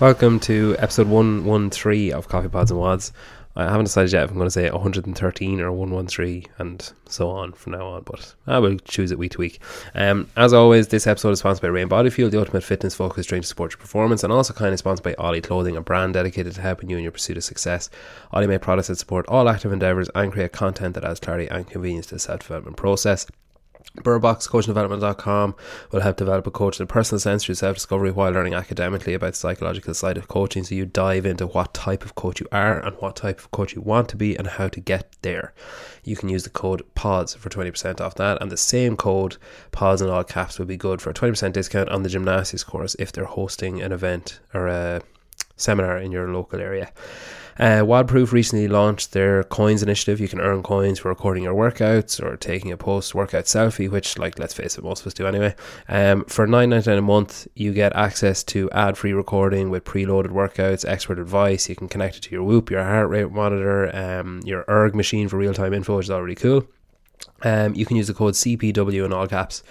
Welcome to episode 113 of Coffee Pods and WODs. I haven't decided yet if I'm going to say 113 or 113 and so on from now on, but I will choose it week to week. Um, as always, this episode is sponsored by Rain Body Fuel, the ultimate fitness focused drink to support your performance, and also kindly sponsored by Ollie Clothing, a brand dedicated to helping you in your pursuit of success. Ollie make products that support all active endeavors and create content that adds clarity and convenience to the self development process. BurrboxCoachingDevelopment.com will help develop a coach in personal sense through self discovery while learning academically about the psychological side of coaching. So you dive into what type of coach you are and what type of coach you want to be and how to get there. You can use the code PODS for 20% off that, and the same code PODS in all caps will be good for a 20% discount on the gymnastics course if they're hosting an event or a seminar in your local area. Uh, WODproof recently launched their coins initiative. You can earn coins for recording your workouts or taking a post workout selfie, which, like, let's face it, most of us do anyway. Um, for nine ninety nine a month, you get access to ad free recording with preloaded workouts, expert advice. You can connect it to your Whoop, your heart rate monitor, um, your erg machine for real time info, which is already cool. Um, you can use the code CPW in all caps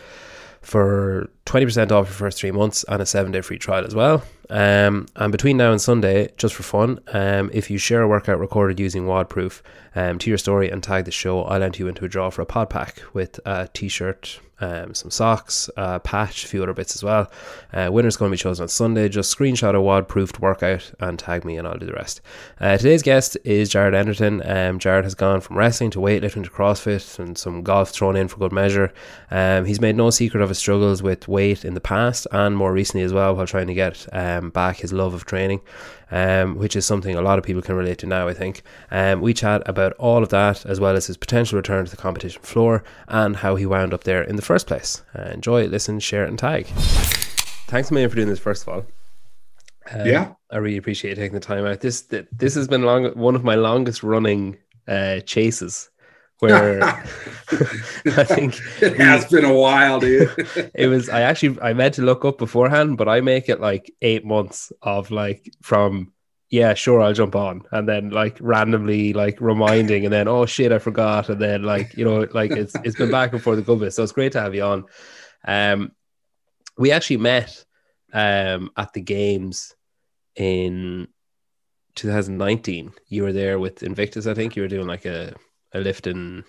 for 20% off your first three months and a seven day free trial as well. Um, and between now and Sunday, just for fun, um, if you share a workout recorded using WODproof um, to your story and tag the show, I'll enter you into a draw for a pod pack with a t shirt, um, some socks, a patch, a few other bits as well. Uh, winner's going to be chosen on Sunday. Just screenshot a WOD proofed workout and tag me, and I'll do the rest. Uh, today's guest is Jared Enderton. Um, Jared has gone from wrestling to weightlifting to CrossFit and some golf thrown in for good measure. Um, he's made no secret of his struggles with weight in the past and more recently as well while trying to get um, back his love of training. Um, which is something a lot of people can relate to now, I think. Um, we chat about all of that as well as his potential return to the competition floor and how he wound up there in the first place. Uh, enjoy, listen, share, and tag. Thanks a million for doing this, first of all. Um, Yeah. I really appreciate you taking the time out. This this has been long one of my longest running uh, chases, where I think it has been a while, dude. it was. I actually I meant to look up beforehand, but I make it like eight months of like from yeah, sure, I'll jump on, and then like randomly like reminding, and then oh shit, I forgot, and then like you know like it's it's been back and forth good bit. So it's great to have you on. Um, we actually met um at the games in 2019. You were there with Invictus, I think. You were doing like a a lifting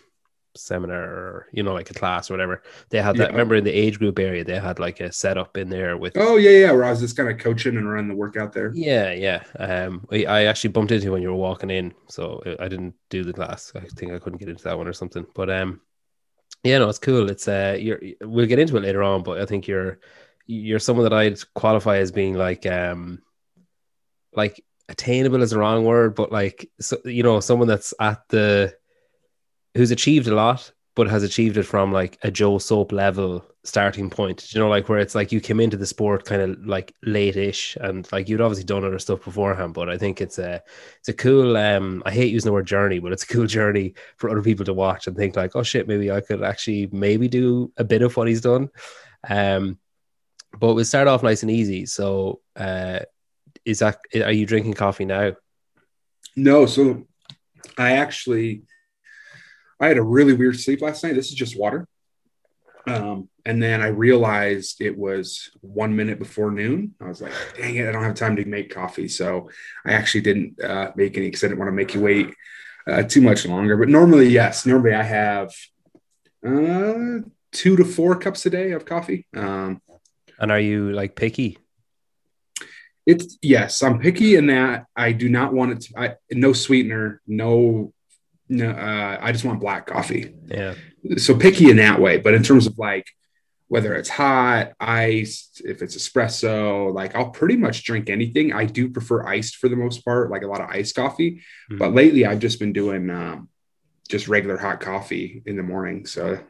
seminar or you know like a class or whatever. They had that. Yeah. Remember in the age group area, they had like a setup in there with. oh yeah, yeah. Where I was just kind of coaching and running the workout there. Yeah, yeah. Um, I, I actually bumped into you when you were walking in, so I- I didn't do the class. I think I couldn't get into that one or something. But um, yeah, no, it's cool. It's uh, you're we'll get into it later on, but I think you're you're someone that I'd qualify as being like um, like attainable is the wrong word, but like so, you know, someone that's at the who's achieved a lot, but has achieved it from like a Joe Soap level starting point. You know, like where it's like you came into the sport kind of like late-ish, and like you'd obviously done other stuff beforehand. But I think it's a it's a cool. Um, I hate using the word journey, but it's a cool journey for other people to watch and think like, oh shit, maybe I could actually maybe do a bit of what he's done. Um, but we'll start off nice and easy. So, uh, is that are you drinking coffee now? No, so I actually I had a really weird sleep last night. This is just water. Um, and then I realized it was one minute before noon. I was like, dang it, I don't have time to make coffee. So I actually didn't uh, make any because I didn't want to make you wait uh, too much longer. But normally, yes, normally I have uh, two to four cups a day of coffee. Um, And are you like picky? It's yes, I'm picky in that I do not want it to. I, no sweetener, no, no. Uh, I just want black coffee. Yeah. So picky in that way. But in terms of like whether it's hot, iced, if it's espresso, like I'll pretty much drink anything. I do prefer iced for the most part, like a lot of iced coffee. Mhm. But lately, I've just been doing um, just regular hot coffee in the morning. So,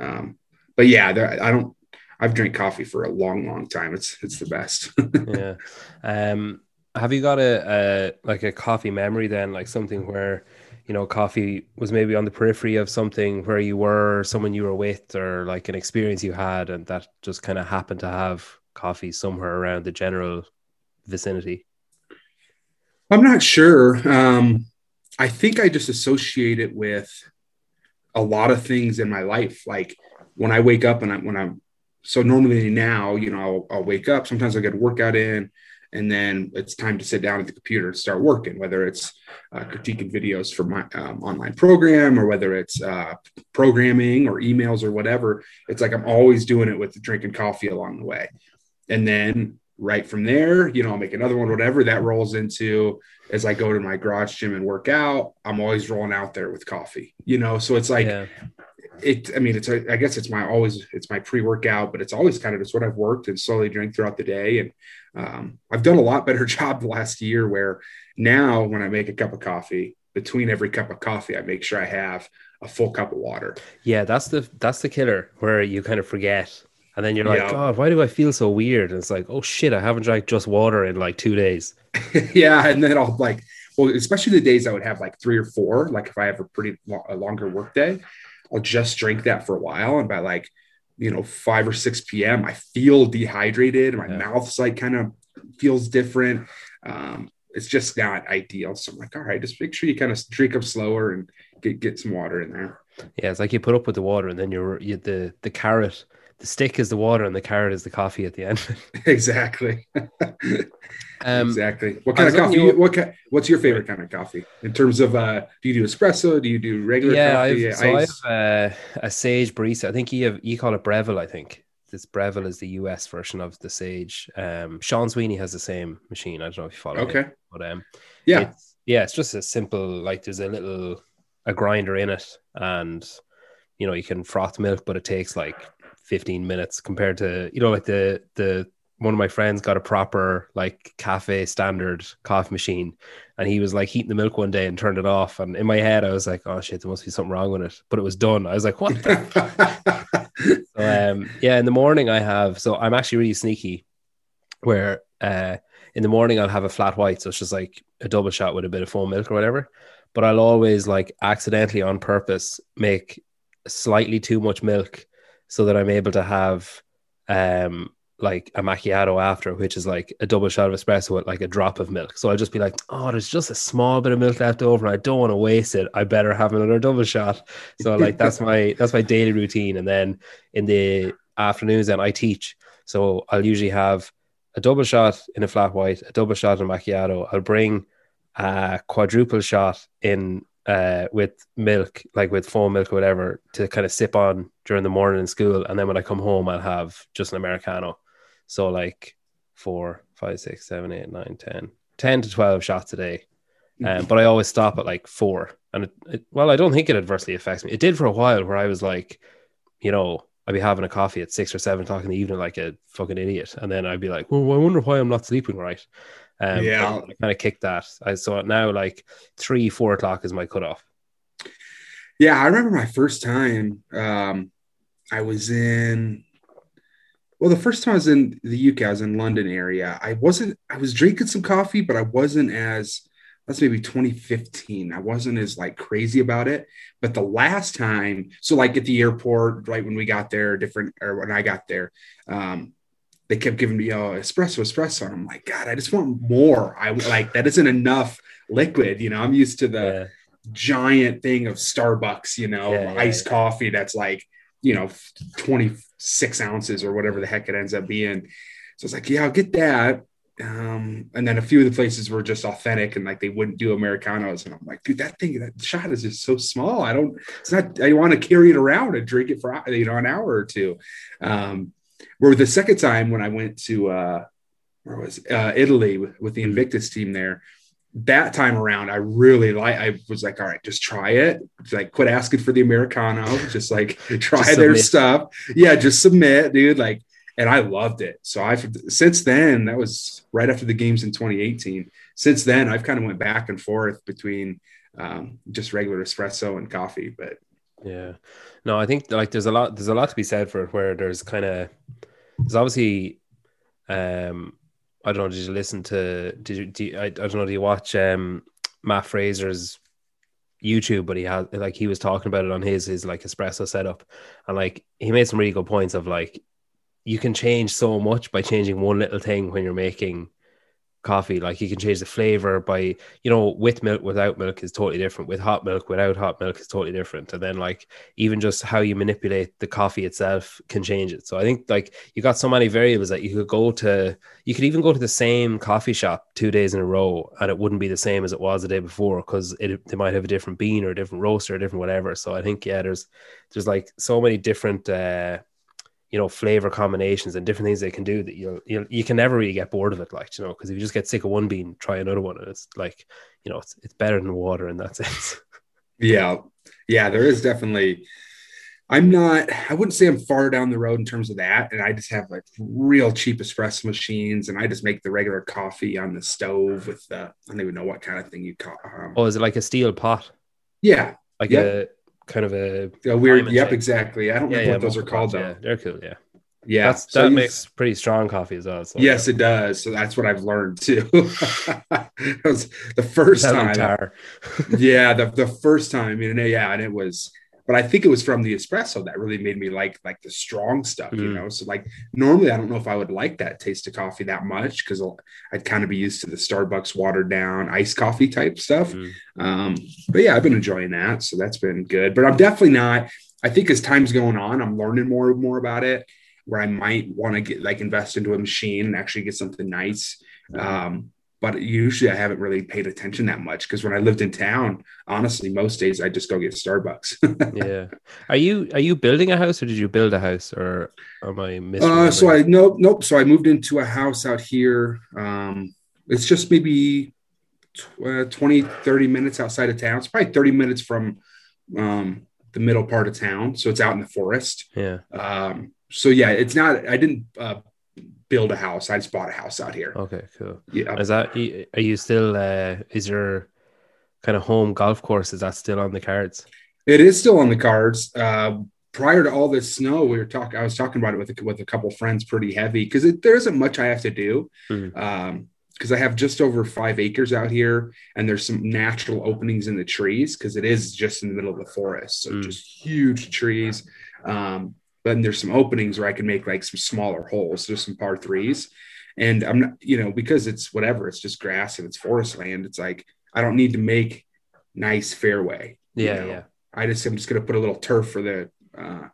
um, but yeah, there, I don't. I've drank coffee for a long, long time. It's it's the best. yeah. Um, have you got a, a like a coffee memory then, like something where you know coffee was maybe on the periphery of something where you were, someone you were with, or like an experience you had, and that just kind of happened to have coffee somewhere around the general vicinity. I'm not sure. Um, I think I just associate it with a lot of things in my life. Like when I wake up and I, when I'm so normally now, you know, I'll, I'll wake up. Sometimes I get a workout in, and then it's time to sit down at the computer and start working whether it's uh, critiquing videos for my um, online program or whether it's uh, programming or emails or whatever. It's like i'm always doing it with drinking coffee along the way. And then right from there you know i'll make another one whatever that rolls into as i go to my garage gym and work out i'm always rolling out there with coffee you know? So it's like yeah. it i mean it's i guess it's my always it's my pre-workout but it's always kind of just what i've worked and slowly drink throughout the day. And um, i've done a lot better job the last year where now when i make a cup of coffee between every cup of coffee i make sure i have a full cup of water yeah that's the that's the killer where you kind of forget and then you're like yeah. god why do i feel so weird and it's like oh shit i haven't drank just water in like two days yeah and then i'll like well especially the days i would have like three or four like if i have a pretty lo- a longer work day I'll just drink that for a while. And by like, you know, 5 or 6 p.m., I feel dehydrated. My yeah. mouth's like kind of feels different. Um, it's just not ideal. So I'm like, all right, just make sure you kind of drink them slower and get, get some water in there. Yeah, it's like you put up with the water and then you're you, the the carrot the stick is the water and the carrot is the coffee at the end. exactly. um, exactly. What kind of coffee? You, what kind, What's your favorite kind of coffee in terms of? uh Do you do espresso? Do you do regular yeah, coffee? I've, so ice? I have uh, a Sage barista. I think you have you call it Breville. I think this Breville is the US version of the Sage. Um, Sean Sweeney has the same machine. I don't know if you follow. Okay. It, but um, yeah, it's, yeah, it's just a simple like there's a little a grinder in it and you know you can froth milk, but it takes like 15 minutes compared to you know like the the one of my friends got a proper like cafe standard coffee machine and he was like heating the milk one day and turned it off and in my head i was like oh shit there must be something wrong with it but it was done. I was like what so, um yeah in the morning i have so i'm actually really sneaky where uh in the morning i'll have a flat white so it's just like a double shot with a bit of foam milk or whatever but i'll always like accidentally on purpose make slightly too much milk so that I'm able to have um like a macchiato after, which is like a double shot of espresso with like a drop of milk. So I'll just be like, oh, there's just a small bit of milk left over, and I don't want to waste it. I better have another double shot. So like that's my that's my daily routine. And then in the afternoons, then I teach. So I'll usually have a double shot in a flat white, a double shot in a macchiato. I'll bring a quadruple shot in uh, with milk, like with foam milk or whatever, to kind of sip on during the morning in school. And then when I come home, I'll have just an Americano. So like four, five, six, seven, eight, nine, 10, 10 to 12 shots a day. Um, but I always stop at like four. And it, it, well, I don't think it adversely affects me. It did for a while where I was like, you know, I'd be having a coffee at six or seven o'clock in the evening like a fucking idiot. And then I'd be like, well, I wonder why I'm not sleeping right. Um, yeah, I kind of kicked that. I saw it now like three, four o'clock is my cutoff. Yeah, I remember my first time. Um, I was in. Well, the first time I was in the UK, I was in London area. I wasn't. I was drinking some coffee, but I wasn't as. That's maybe 2015. I wasn't as like crazy about it. But the last time, so like at the airport, right when we got there, different or when I got there, um, they kept giving me oh espresso espresso and i'm like god i just want more i like that isn't enough liquid you know i'm used to the yeah. Giant thing of starbucks you know yeah, iced yeah, coffee that's like you know 26 ounces or whatever the heck it ends up being. So it's like yeah i'll get that. Um, and then a few of the places were just authentic and like they wouldn't do americanos. And i'm like dude that thing that shot is just so small. I don't it's not i want to carry it around and drink it for you know an hour or two. Um, where the second time when I went to uh, where was uh, Italy with, with the. Invictus team there, that time around, I really like. I was like, all right, just try it. Like, quit asking for the americano. Just like try just their stuff. Yeah, just submit, dude. Like, and I loved it. So I've since then. That was right after the games in 2018. Since then, I've kind of went back and forth between um, just regular espresso and coffee. But yeah, no, I think like there's a lot. There's a lot to be said for it. Where there's kind of there's obviously um I don't know, did you listen to did you, do you, I, I don't know, do you watch um Matt Fraser's YouTube, but he had like he was talking about it on his his like espresso setup, and like he made some really good points of like you can change so much by changing one little thing when you're making coffee. Like you can change the flavor by, you know, with milk, without milk is totally different. With hot milk, without hot milk is totally different. And then like even just how you manipulate the coffee itself can change it. So I think like you got so many variables that you could go to, you could even go to the same coffee shop two days in a row and it wouldn't be the same as it was the day before because it they might have a different bean or a different roaster or different whatever. So I think, yeah, there's, there's like so many different, uh, you know flavor combinations and different things they can do that you you you can never really get bored of it like you know because if you just get sick of one bean try another one and it's like you know it's, it's better than water in that sense yeah. Yeah there is definitely i'm not i wouldn't say i'm far down the road in terms of that and i just have like real cheap espresso machines and i just make the regular coffee on the stove with the i don't even know what kind of thing you call um, oh is it like a steel pot? Yeah. Like Yep. a kind of a a weird yep shape. exactly. I don't know what those are called though yeah they're cool yeah. Yeah. That's that you- makes pretty strong coffee as well so yes it does. So that's what i've learned too. That was the first Sounding time. yeah, the, the first time, and yeah, and it was, but I think it was from the espresso that really made me like like the strong stuff, you Mm. know. So like normally, I don't know if I would like that taste of coffee that much because I'd kind of be used to the Starbucks watered down iced coffee type stuff. Mm. Um, but yeah, I've been enjoying that, so that's been good. But I'm definitely not. I think as time's going on, I'm learning more and more about it. Where I might want to get like invest into a machine and actually get something nice. Um, but usually I haven't really paid attention that much because when I lived in town, honestly, most days I just go get Starbucks. yeah are you are you building a house or did you build a house or am i missing uh, so I nope nope. So I moved into a house out here. Um, it's just maybe tw- uh, 20, 30 minutes outside of town. It's probably 30 minutes from um, the middle part of town. So it's out in the forest. yeah Um, so yeah, it's not, I didn't uh, build a house. I just bought a house out here. okay cool Yeah. Is that are you still? Uh, is your kind of home golf course? Is that still on the cards? It is still on the cards. Uh, prior to all this snow, we were talking. I was talking about it with a, with a couple friends, pretty heavy because there isn't much I have to do. Mhm. Um, because I have just over five acres out here, and there's some natural openings in the trees because it is just in the middle of the forest, so Mm. just huge trees. Um, but then there's some openings where I can make like some smaller holes. There's some par threes, and I'm not, you know, because it's whatever. It's just grass and it's forest land. It's like I don't need to make nice fairway. you Yeah, know? yeah, I just I'm just gonna put a little turf for the uh,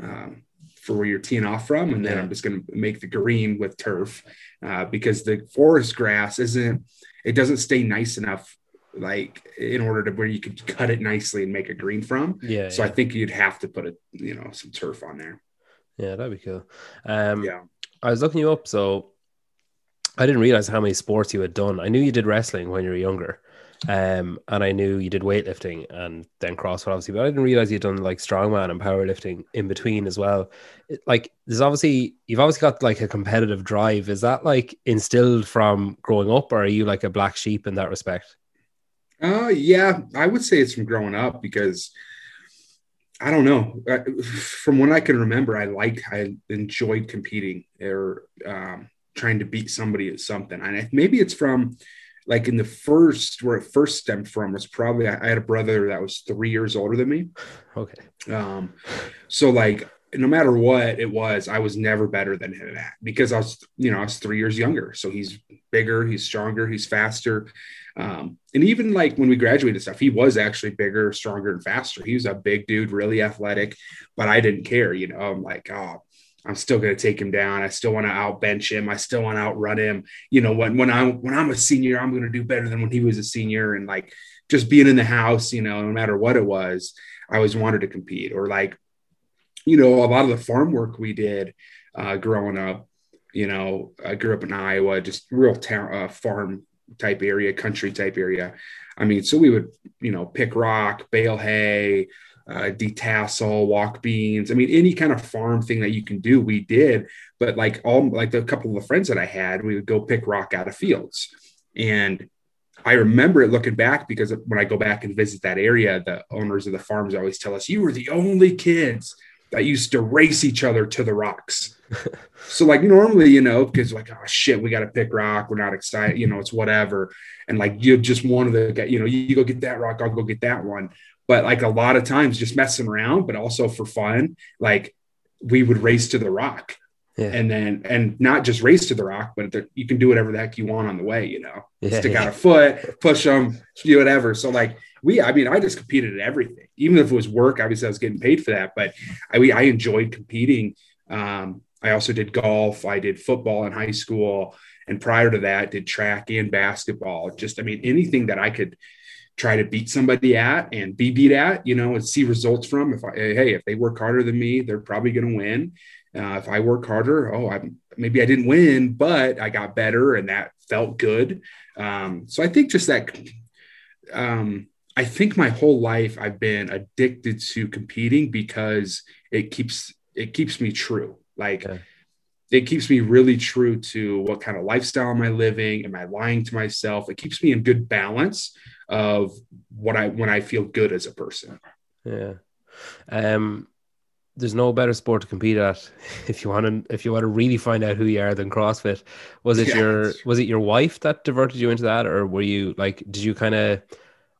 um, for where you're teeing off from, and then Yeah. I'm just gonna make the green with turf uh, because the forest grass isn't it doesn't stay nice enough like in order to where you could cut it nicely and make a green from. yeah. So yeah. I think you'd have to put a you know some turf on there. yeah, that'd be cool. Um, Yeah. I was looking you up, so I didn't realize how many sports you had done. I knew you did wrestling when you were younger, um, and I knew you did weightlifting and then CrossFit, obviously. But I didn't realize you'd done like strongman and powerlifting in between as well. It- like, there's obviously you've obviously got like a competitive drive. Is that like instilled from growing up, or are you like a black sheep in that respect? Uh, yeah, I would say it's from growing up because I don't know. From when I can remember, I liked, I enjoyed competing or um, trying to beat somebody at something. And maybe it's from like in the first, where it first stemmed from was probably I I had a brother that was three years older than me. Okay. Um, so like no matter what it was, I was never better than him at because I was, you know, I was three years younger. So he's bigger, he's stronger, he's faster. Um, and even like when we graduated stuff, he was actually bigger, stronger, and faster. He was a big dude, really athletic, but I didn't care, you know. I'm like, oh, I'm still gonna take him down. I still want to outbench him. I still want to outrun him. You know, when when I'm when I'm a senior, I'm gonna do better than when he was a senior. And like just being in the house, you know, no matter what it was, I always wanted to compete. Or like, you know, a lot of the farm work we did uh, growing up. You know, I grew up in Iowa, just real town uh, farm type area, country type area. I mean, so we would, you know, pick rock, bale hay, uh, detassel, walk beans. I mean, any kind of farm thing that you can do, we did. But like all, like a couple of the friends that I had, we would go pick rock out of fields. And I remember it looking back because when I go back and visit that area, the owners of the farms always tell us, you were the only kids that used to race each other to the rocks. so like normally, you know, because like, oh shit, we got to pick rock. We're not excited, you know, it's whatever. And like you just one of the, get, you know, you, you go get that rock, I'll go get that one. But like a lot of times just messing around, but also for fun, like we would race to the rock. Yeah. And then, and not just race to the rock, but the, you can do whatever the heck you want on the way, you know, yeah, stick yeah. out a foot, push them, do whatever. So, like, we, I mean, I just competed at everything, even if it was work. Obviously, I was getting paid for that, but I, I enjoyed competing. Um, I also did golf, I did football in high school. And prior to that, did track and basketball. Just, I mean, anything that I could try to beat somebody at and be beat at, you know, and see results from. If I, hey, if they work harder than me, they're probably going to win. Uh, if I work harder, oh, I maybe I didn't win, but I got better, and that felt good. Um, so I think just that. Um, I think my whole life I've been addicted to competing because it keeps it keeps me true. Like. It keeps me really true to what kind of lifestyle am I living? Am I lying to myself? It keeps me in good balance of what I when I feel good as a person. Yeah. Um there's no better sport to compete at if you want to if you want to really find out who you are than CrossFit. Was it yeah, your was it your wife that diverted you into that or were you like did you kind of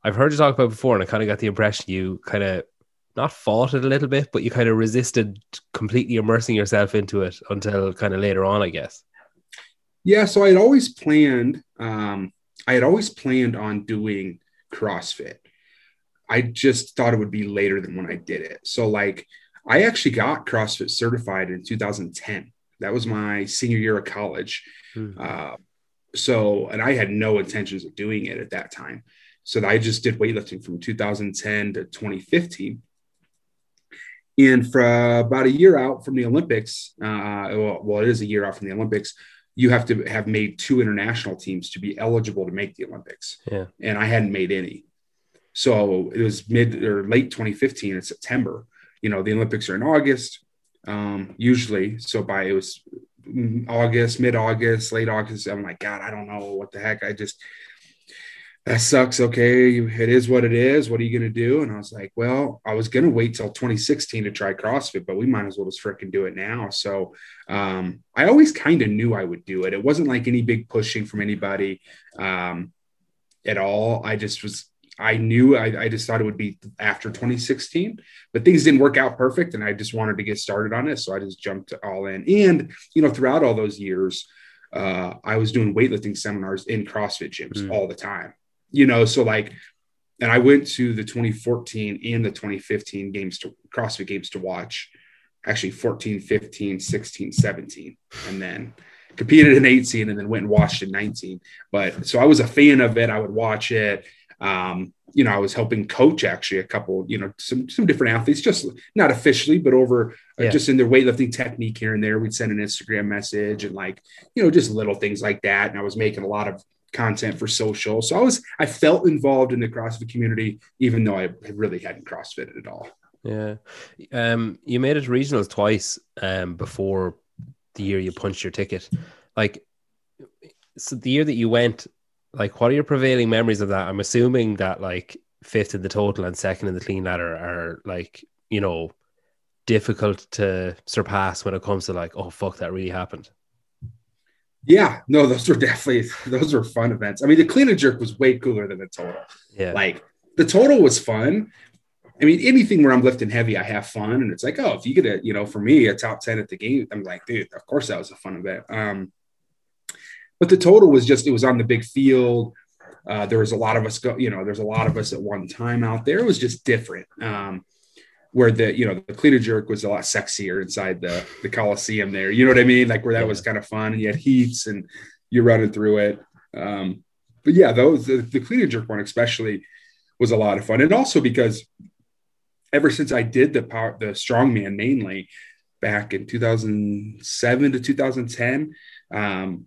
I've heard you talk about before and I kind of got the impression you kind of not fought it a little bit, but you kind of resisted completely immersing yourself into it until kind of later on, I guess. Yeah, so I had always planned. Um, I had always planned on doing CrossFit. I just thought it would be later than when I did it. So, like, I actually got CrossFit certified in 2010. That was my senior year of college. Mm-hmm. Uh, so, and I had no intentions of doing it at that time. So I just did weightlifting from 2010 to 2015. And for about a year out from the Olympics, uh, well, well, it is a year out from the Olympics, you have to have made two international teams to be eligible to make the Olympics. Yeah. And I hadn't made any. So it was mid or late 2015 in September. You know, the Olympics are in August, um, usually. So by it was August, mid August, late August. I'm like, God, I don't know what the heck. I just, that sucks. Okay, it is what it is. What are you going to do? And I was like, well, I was going to wait till 2016 to try CrossFit, but we might as well just freaking do it now. So um, I always kind of knew I would do it. It wasn't like any big pushing from anybody um, at all. I just was, I knew I, I, just thought it would be after 2016, but things didn't work out perfect. And I just wanted to get started on it. So I just jumped all in. And, you know, throughout all those years, uh, I was doing weightlifting seminars in CrossFit gyms mm. all the time you know, so like, and I went to the 2014 and the 2015 games to CrossFit games to watch actually 14, 15, 16, 17, and then competed in 18 and then went and watched in 19. But so I was a fan of it. I would watch it. Um, you know, I was helping coach actually a couple, you know, some some different athletes, just not officially, but over uh, just in their weightlifting technique here and there. We'd send an Instagram message and like, you know, just little things like that. And I was making a lot of content for social. So I was I felt involved in the CrossFit community, even though I really hadn't CrossFit at all. Yeah. Um, you made it regionals twice um, before the year you punched your ticket. Like, so the year that you went, like, what are your prevailing memories of that? I'm assuming that like fifth in the total and second in the clean ladder are like, you know, difficult to surpass when it comes to like, oh fuck, that really happened. Yeah, no, those were definitely those were fun events. I mean, the clean and jerk was way cooler than the total. Yeah, like the total was fun. I mean, anything where I'm lifting heavy, I have fun, and it's like, oh, if you get a, you know, for me, a top ten at the game, I'm like, dude, of course that was a fun event. Um, but the total was just it was on the big field. Uh, there was a lot of us go, you know, there's a lot of us at one time out there. It was just different. Um, where the you know the cleated jerk was a lot sexier inside the the coliseum there. You know what i mean? Like where that was kind of fun and you had heats and you're running through it. Um but yeah those the, the cleated jerk one especially was a lot of fun. And also because ever since i did the power the strongman mainly back in 2007 to 2010 um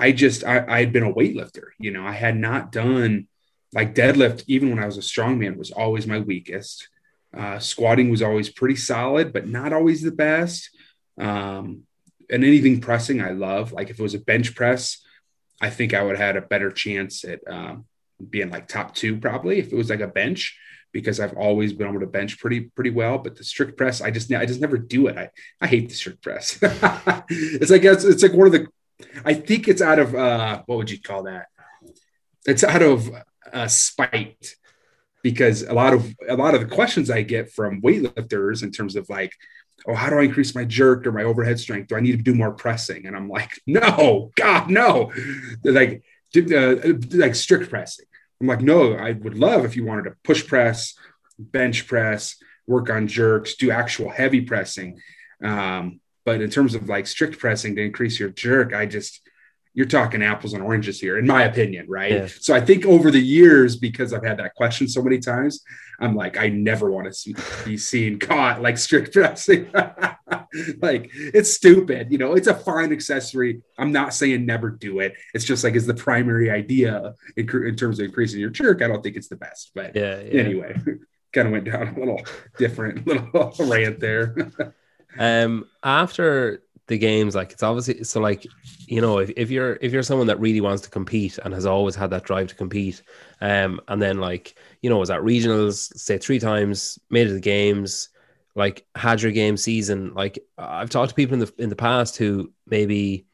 i just i i had been a weightlifter you know? I had not done like deadlift even when i was a strongman was always my weakest uh, squatting was always pretty solid, but not always the best. Um, and anything pressing, I love. Like if it was a bench press, I think I would have had a better chance at um, being like top two, probably if it was like a bench, because I've always been able to bench pretty pretty well. But the strict press, I just I just never do it. I I hate the strict press. it's like it's, it's like one of the. I think it's out of uh, what would you call that? It's out of uh, spite because a lot of a lot of the questions I get from weightlifters in terms of like, oh, how do I increase my jerk or my overhead strength? Do I need to do more pressing? And I'm like, no, God, no. Like, uh, like strict pressing. I'm like, no, I would love if you wanted to push press, bench press, work on jerks, do actual heavy pressing. Um, but in terms of like strict pressing to increase your jerk, I just, you're talking apples and oranges here, in my opinion, right? Yeah. So I think over the years, because I've had that question so many times, I'm like, I never want to see, be seen caught like strict pressing. like it's stupid, you know. It's a fine accessory. I'm not saying never do it. It's just like is the primary idea in, in terms of increasing your jerk. I don't think it's the best, but yeah, yeah. anyway, kind of went down a little different little rant there. um, after the games like it's obviously so like you know if, if you're if you're someone that really wants to compete and has always had that drive to compete um and then like you know was at regionals say three times made it to the games like had your game season like i've talked to people in the in the past who maybe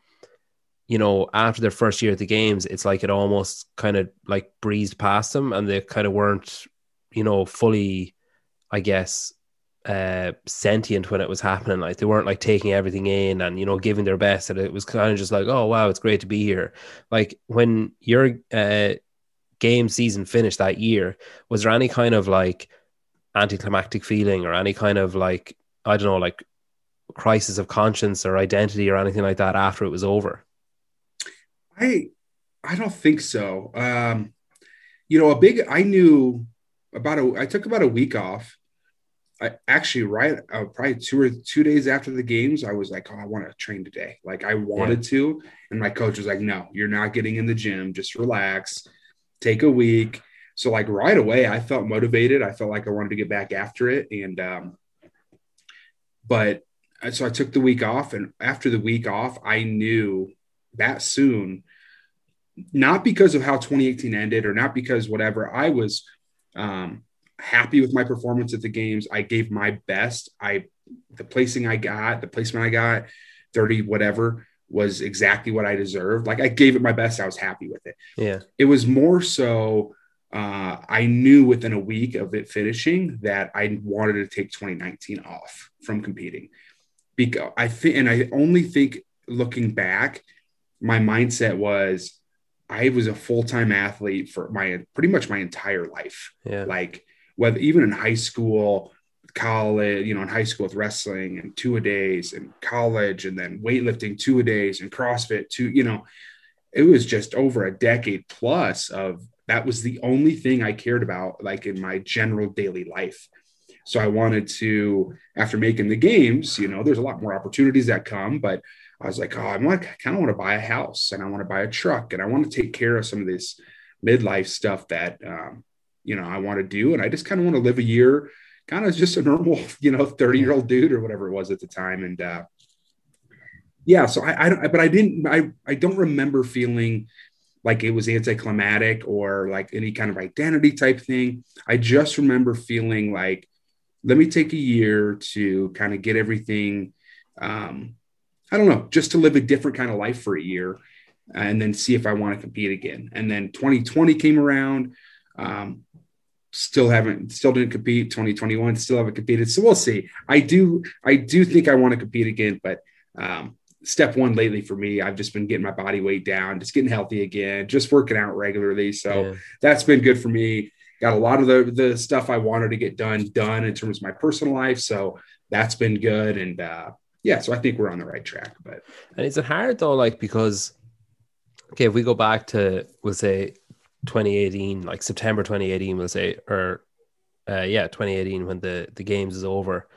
you know after their first year at the games it's like it almost kind of like breezed past them and they kind of weren't you know fully i guess uh sentient when it was happening. Like they weren't like taking everything in and you know giving their best. And it was kind of just like oh wow it's great to be here. Like when your uh game season finished that year was there any kind of like anticlimactic feeling or any kind of like i don't know like crisis of conscience or identity or anything like that after it was over? I i don't think so. Um you know a big i knew about a i took about a week off I actually right uh, probably two or two days after the games, I was like, oh, I want to train today. Like I wanted yeah. to, and my coach was like, no, you're not getting in the gym. Just relax, take a week. So like right away, I felt motivated. I felt like I wanted to get back after it, and um, but uh, so I took the week off, and after the week off, I knew that soon, not because of how 2018 ended or not because whatever I was. Um, happy with my performance at the games. I gave my best. I the placing I got, the placement I got, 30 whatever was exactly what I deserved. Like I gave it my best. I was happy with it. Yeah. It was more so uh, I knew within a week of it finishing that I wanted to take 2019 off from competing. Because I think, and I only think looking back, my mindset was I was a full time athlete for my pretty much my entire life. Yeah. Like whether even in high school, college, you know, in high school with wrestling and two a days and college and then weightlifting two a days and CrossFit two, you know, it was just over a decade plus of that was the only thing I cared about, like in my general daily life. So I wanted to, after making the games, you know, there's a lot more opportunities that come, but I was like, oh, I want, I kind of want to buy a house and I want to buy a truck and I want to take care of some of this midlife stuff that um, you know I want to do, and I just kind of want to live a year, kind of just a normal, you know, thirty year old dude or whatever it was at the time, and uh, yeah. So I, I don't, but I didn't, I, I don't remember feeling like it was anticlimactic or like any kind of identity type thing. I just remember feeling like, let me take a year to kind of get everything. Um, I don't know, just to live a different kind of life for a year and then see if I want to compete again. And then 2020 came around. Um, still haven't still didn't compete 2021 still haven't competed. So we'll see. I do i do think i want to compete again but um, step one lately for me i've just been getting my body weight down just getting healthy again just working out regularly. So yeah. that's been good for me. Got a lot of the the stuff i wanted to get done done in terms of my personal life. So that's been good and uh yeah so i think we're on the right track but and is it hard though like because okay if we go back to we'll say 2018, like September 2018, we'll say, or uh, yeah, 2018 when the the games is over,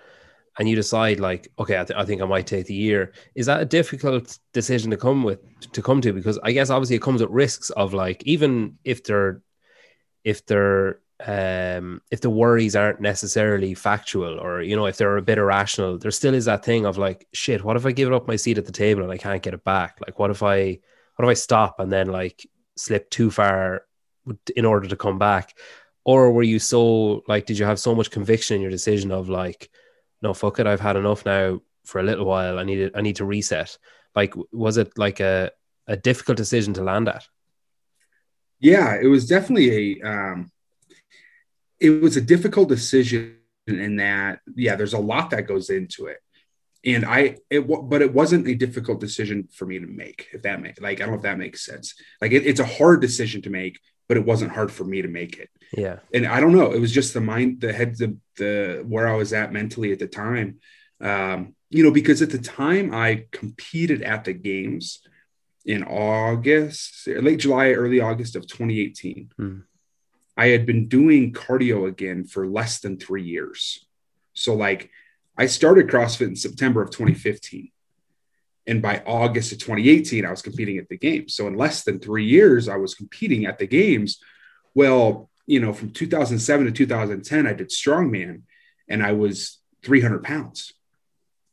and you decide like, okay, I, th- I think I might take the year. Is that a difficult decision to come with to come to? Because I guess obviously it comes with risks of like even if they're if they're um if the worries aren't necessarily factual or you know if they're a bit irrational there still is that thing of like shit what if i give up my seat at the table and i can't get it back like what if i what if i stop and then like slip too far in order to come back? Or were you so like, did you have so much conviction in your decision of like, no, fuck it, I've had enough now for a little while. I need I need to reset. Like, was it like a, a difficult decision to land at? Yeah, it was definitely a, um, it was a difficult decision in that, yeah, there's a lot that goes into it. and I it but it wasn't a difficult decision for me to make. If that makes like I don't know if that makes sense. Like it, it's a hard decision to make, but it wasn't hard for me to make it. Yeah. And I don't know. It was just the mind, the head, the the where I was at mentally at the time. Um, you know, because at the time I competed at the games in August, late July, early August of 2018. Hmm. I had been doing cardio again for less than three years. So like I started CrossFit in September of 2015. And by August of 2018, I was competing at the games. So in less than three years, I was competing at the games. Well, you know, from 2007 to 2010, I did strongman and I was 300 pounds.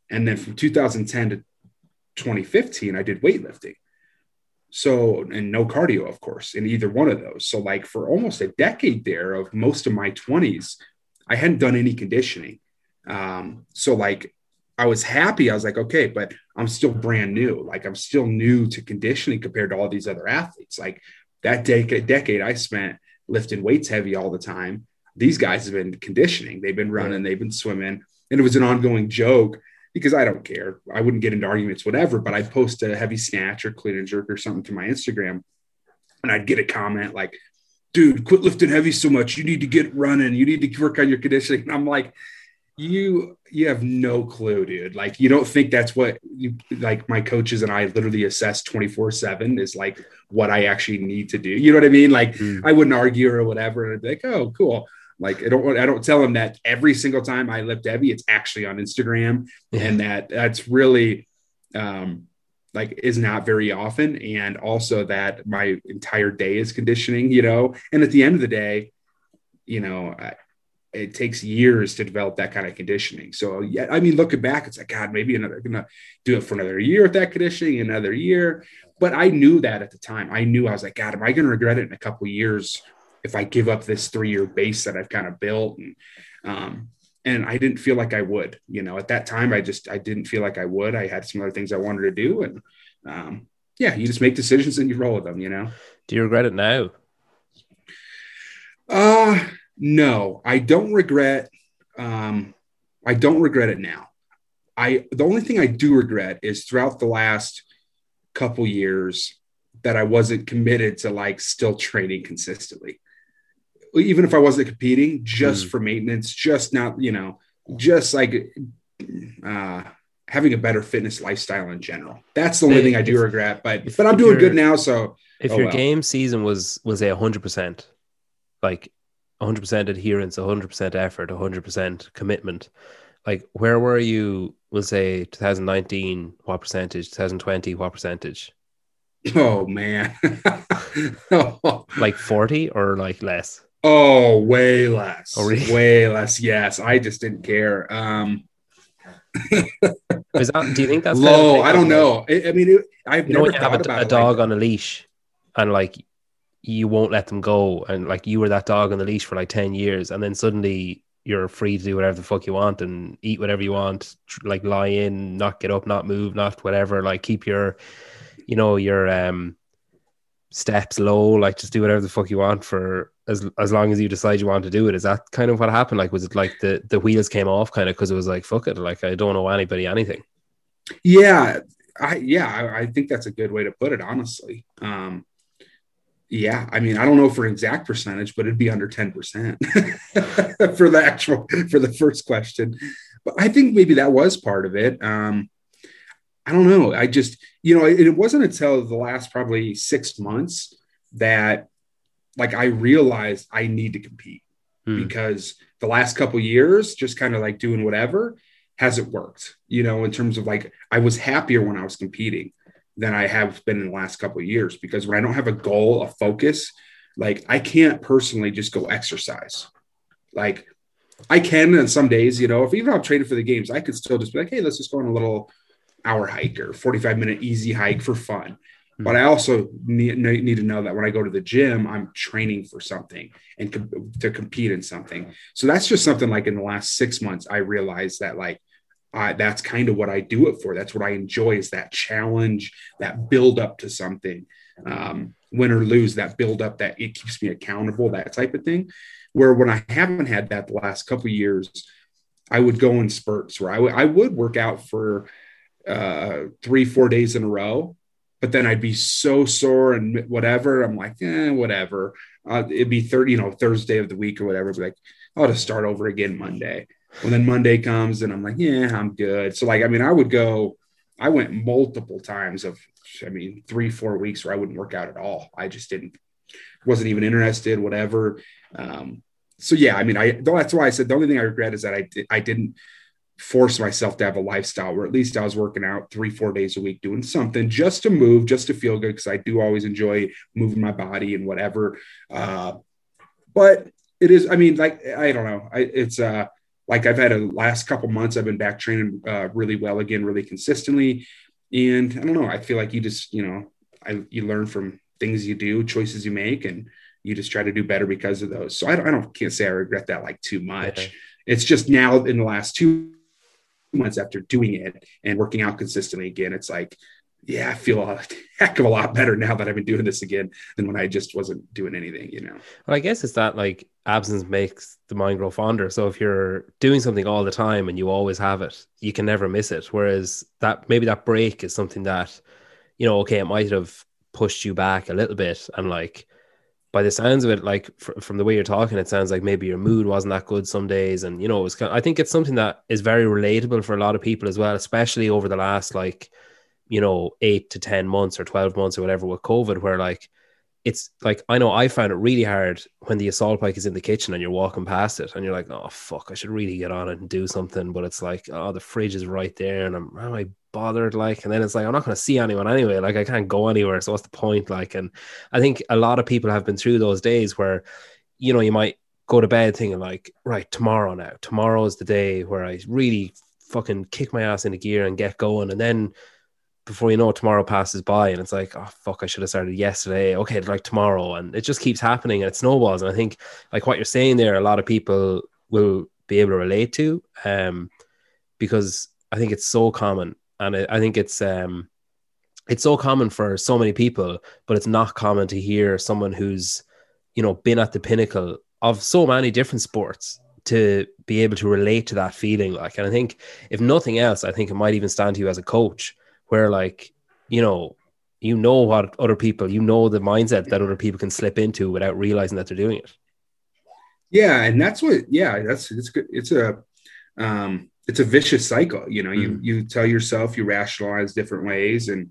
And then from 2010 to 2015, I did weightlifting. So, and no cardio, of course, in either one of those. So, like for almost a decade there of most of my 20s, I hadn't done any conditioning. Um, so like I was happy. I was like, okay, but I'm still brand new. Like I'm still new to conditioning compared to all these other athletes. Like that decade, decade I spent lifting weights heavy all the time. These guys have been conditioning. They've been running. They've been swimming, and it was an ongoing joke because I don't care. I wouldn't get into arguments, whatever. But I'd post a heavy snatch or clean and jerk or something to my Instagram, and I'd get a comment like, "Dude, quit lifting heavy so much. You need to get running. You need to work on your conditioning." And I'm like you you have no clue dude. Like you don't think that's what you like my coaches and i literally assess 24 7 is like what i actually need to do. You know what i mean? Like mm. i wouldn't argue or whatever. And i'd be like oh cool. Like i don't i don't tell them that every single time i lift heavy it's actually on instagram yeah. and that that's really um like is not very often. And also that my entire day is conditioning you know? And at the end of the day you know it takes years to develop that kind of conditioning. So yeah, I mean, looking back, it's like God, maybe another gonna do it for another year with that conditioning, another year. But I knew that at the time. I knew I was like, God, am I gonna regret it in a couple years if I give up this three year base that I've kind of built? And um, and I didn't feel like I would. You know, at that time, I just I didn't feel like I would. I had some other things I wanted to do, and um, yeah, you just make decisions and you roll with them. You know. Do you regret it now? Uh no, I don't regret. Um, I don't regret it now. I the only thing I do regret is throughout the last couple years that I wasn't committed to like still training consistently. Even if I wasn't competing, just mm. for maintenance, just not, you know, just like uh having a better fitness lifestyle in general. That's the only if, thing I do regret. But if, but I'm doing good now. So if oh your well. game season was was a hundred percent, like 100% adherence, 100% effort, 100% commitment. Like, where were you, we'll say 2019, what percentage? 2020, what percentage? Oh, man. Like 40 or like less? Oh, way less. Oh, really? Way less. Yes. I just didn't care. Um, Is that, do you think that's low? Kind of I don't know. I, I mean, it, I've you never know, you have a, a dog like on a leash and like you won't let them go. And like you were that dog on the leash for like 10 years and then suddenly you're free to do whatever the fuck you want and eat whatever you want like lie in not get up not move not whatever like keep your you know your um steps low like just do whatever the fuck you want for as as long as you decide you want to do it. Is that kind of what happened? Like was it like the the wheels came off kind of because it was like fuck it like i don't know anybody anything? Yeah i yeah I, I think that's a good way to put it honestly. Um yeah, I mean, I don't know for an exact percentage, but it'd be under 10% for the actual for the first question. But I think maybe that was part of it. Um, I don't know. I just, you know, it, it wasn't until the last probably six months that like I realized I need to compete hmm. because the last couple years, just kind of like doing whatever hasn't worked, you know, in terms of like I was happier when I was competing than I have been in the last couple of years because when I don't have a goal, a focus, like I can't personally just go exercise. Like I can on some days, you know, if even I'm training for the games, I could still just be like, hey, let's just go on a little hour hike or 45 minute easy hike for fun. Mm-hmm. But I also need, need to know that when I go to the gym, I'm training for something and co- to compete in something. So that's just something like in the last six months, I realized that like that's kind of what I do it for. That's what I enjoy is that challenge, that build up to something, um, win or lose, that build up, that it keeps me accountable, that type of thing. Where when I haven't had that the last couple years, I would go in spurts where I, w- I would work out for uh, three, four days in a row, but then I'd be so sore and whatever. I'm like, eh, whatever. Uh, it'd be 30, you know, Thursday of the week or whatever. Be like, I'll just start over again Monday. And then Monday comes and I'm like, yeah, I'm good. So like, I mean, I would go, I went multiple times of, I mean, three, four weeks where I wouldn't work out at all. I just didn't, wasn't even interested, whatever. Um, so yeah, I mean, I that's why I said the only thing I regret is that I I didn't force myself to have a lifestyle where at least I was working out three, four days a week, doing something just to move, just to feel good. Because I do always enjoy moving my body and whatever. Uh, but it is, I mean, like I don't know, I, it's uh like I've had a last couple months. I've been back training uh, really well again, really consistently, and I don't know. I feel like you just you know, I you learn from things you do, choices you make, and you just try to do better because of those. So I don't, I don't can't say I regret that like too much. Okay. It's just now in the last two months after doing it and working out consistently again, it's like, yeah, I feel a heck of a lot better now that I've been doing this again than when I just wasn't doing anything, you know. Well, I guess it's that like absence makes the mind grow fonder. So if you're doing something all the time and you always have it, you can never miss it. Whereas that maybe that break is something that, you know, okay, it might have pushed you back a little bit and like by the sounds of it, like fr- from the way you're talking, it sounds like maybe your mood wasn't that good some days, and you know, it was. Kind of, I think it's something that is very relatable for a lot of people as well, especially over the last like, you know, eight to ten months or twelve months or whatever with COVID, where like, it's like I know I found it really hard when the assault bike is in the kitchen and you're walking past it and you're like, oh fuck, I should really get on it and do something, but it's like, oh, the fridge is right there, and I'm, am I bothered? Like and then it's like i'm not going to see anyone anyway. Like i can't go anywhere. So what's the point? Like and i think a lot of people have been through those days where you know you might go to bed thinking like right tomorrow now. Tomorrow is the day where i really fucking kick my ass into gear and get going. And then before you know it, tomorrow passes by and it's like oh fuck i should have started yesterday. Okay like tomorrow. And it just keeps happening and it snowballs. And i think like what you're saying there a lot of people will be able to relate to um because i think it's so common. And I, I think it's um it's so common for so many people, but it's not common to hear someone who's you know been at the pinnacle of so many different sports to be able to relate to that feeling like. And i think if nothing else i think it might even stand to you as a coach where like you know you know what other people you know the mindset that other people can slip into without realizing that they're doing it yeah and that's what yeah that's it's good it's a um it's a vicious cycle. You know, you mm. you tell yourself you rationalize different ways, and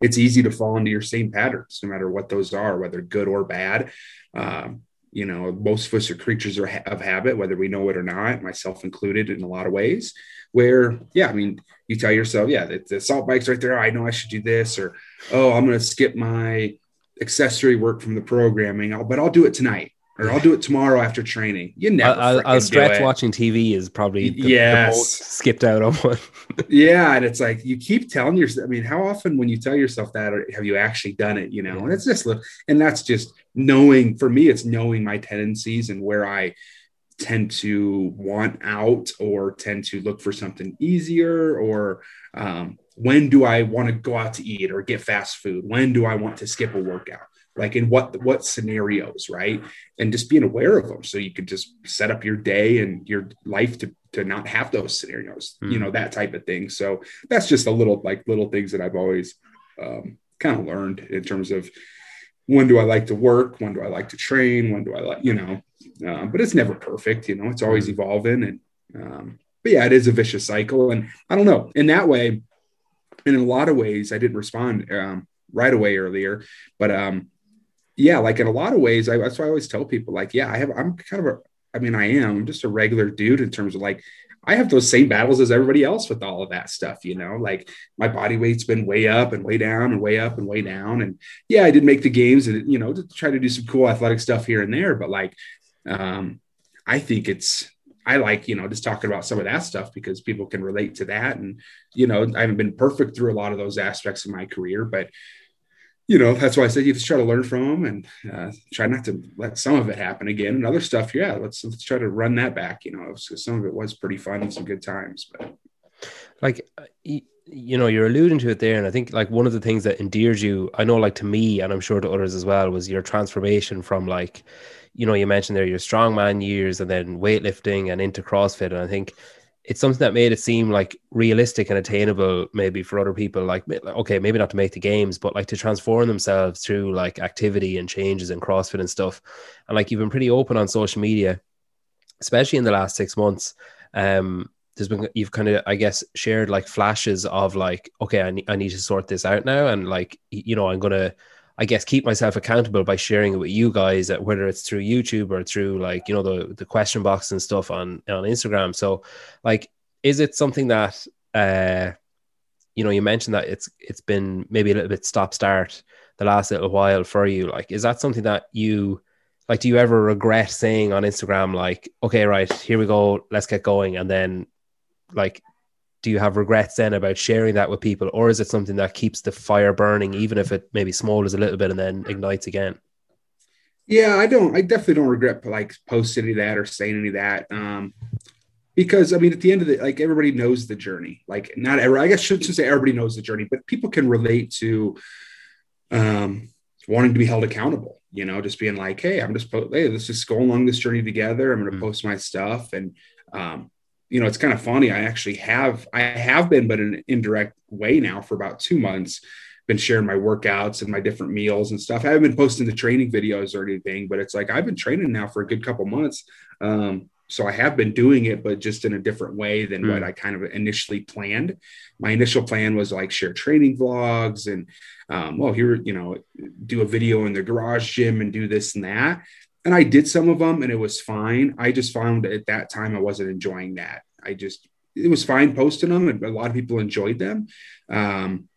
it's easy to fall into your same patterns, no matter what those are, whether good or bad. Um, you know, most of us are creatures of habit, whether we know it or not, myself included in a lot of ways. Where, yeah, I mean, you tell yourself, yeah, the, the assault bike's right there. I know I should do this, or oh, I'm going to skip my accessory work from the programming, I'll, but I'll do it tonight or I'll do it tomorrow after training. You never. I'll, I'll stretch watching TV is probably the, yes. the skipped out on one. yeah, and it's like you keep telling yourself. I mean, how often when you tell yourself that, have you actually done it? You know, yeah. and it's just and that's just knowing. For me, it's knowing my tendencies and where I tend to want out or tend to look for something easier or um, when do I want to go out to eat or get fast food? When do I want to skip a workout? like in what what scenarios right and just being aware of them so you could just set up your day and your life to to not have those scenarios mm. you hmm. know that type of thing so that's just a little like little things that i've always um, kind of learned in terms of when do i like to work when do i like to train when do i like you know uh, but it's never perfect you know it's always mm. evolving and um, but yeah it is a vicious cycle and i don't know in that way and in a lot of ways i didn't respond um, right away earlier but um yeah, like in a lot of ways, I, that's why I always tell people, like, yeah, I have, I'm kind of a, I mean, I am just a regular dude in terms of like, I have those same battles as everybody else with all of that stuff, you know, like my body weight's been way up and way down and way up and way down. And yeah, I did make the games and, you know, to try to do some cool athletic stuff here and there. But like, um, I think it's, I like, you know, just talking about some of that stuff because people can relate to that. And, you know, I haven't been perfect through a lot of those aspects of my career, but you know, that's why I said you just try to learn from them and uh, try not to let some of it happen again. And other stuff, yeah, let's let's try to run that back. You know, so some of it was pretty fun and some good times. But like, uh, you know, you're alluding to it there, and I think like one of the things that endears you, I know, like to me, and I'm sure to others as well, was your transformation from like, you know, you mentioned there your strongman years and then weightlifting and into CrossFit. And I think it's something that made it seem like realistic and attainable maybe for other people like okay maybe not to make the games but like to transform themselves through like activity and changes in crossfit and stuff. And like you've been pretty open on social media especially in the last six months. Um there's been you've kind of i guess shared like flashes of like okay I, ne- I need to sort this out now. And like you know i'm gonna I guess keep myself accountable by sharing it with you guys, whether it's through YouTube or through like you know the the question box and stuff on on Instagram. So, like, is it something that uh, you know you mentioned that it's it's been maybe a little bit stop start the last little while for you? Like, is that something that you like? Do you ever regret saying on Instagram like, okay, right, here we go, let's get going, and then like do you have regrets then about sharing that with people? Or is it something that keeps the fire burning even if it maybe smolders a little bit and then ignites again? Yeah i don't i definitely don't regret like posting any of that or saying any of that um because i mean at the end of the like everybody knows the journey. Like not ever i guess should say everybody knows the journey but people can relate to um wanting to be held accountable you know just being like hey i'm just hey let's just go along this journey together. I'm going to mm-hmm. post my stuff and um you know, it's kind of funny. I actually have, I have been, but in an indirect way now for about two months, been sharing my workouts and my different meals and stuff. I haven't been posting the training videos or anything, but it's like I've been training now for a good couple months. Um, so I have been doing it, but just in a different way than mm. what I kind of initially planned. My initial plan was like share training vlogs and, um, well, here, you know, do a video in the garage gym and do this and that and I did some of them and it was fine. I just found at that time I wasn't enjoying that. I just it was fine posting them and a lot of people enjoyed them. Um,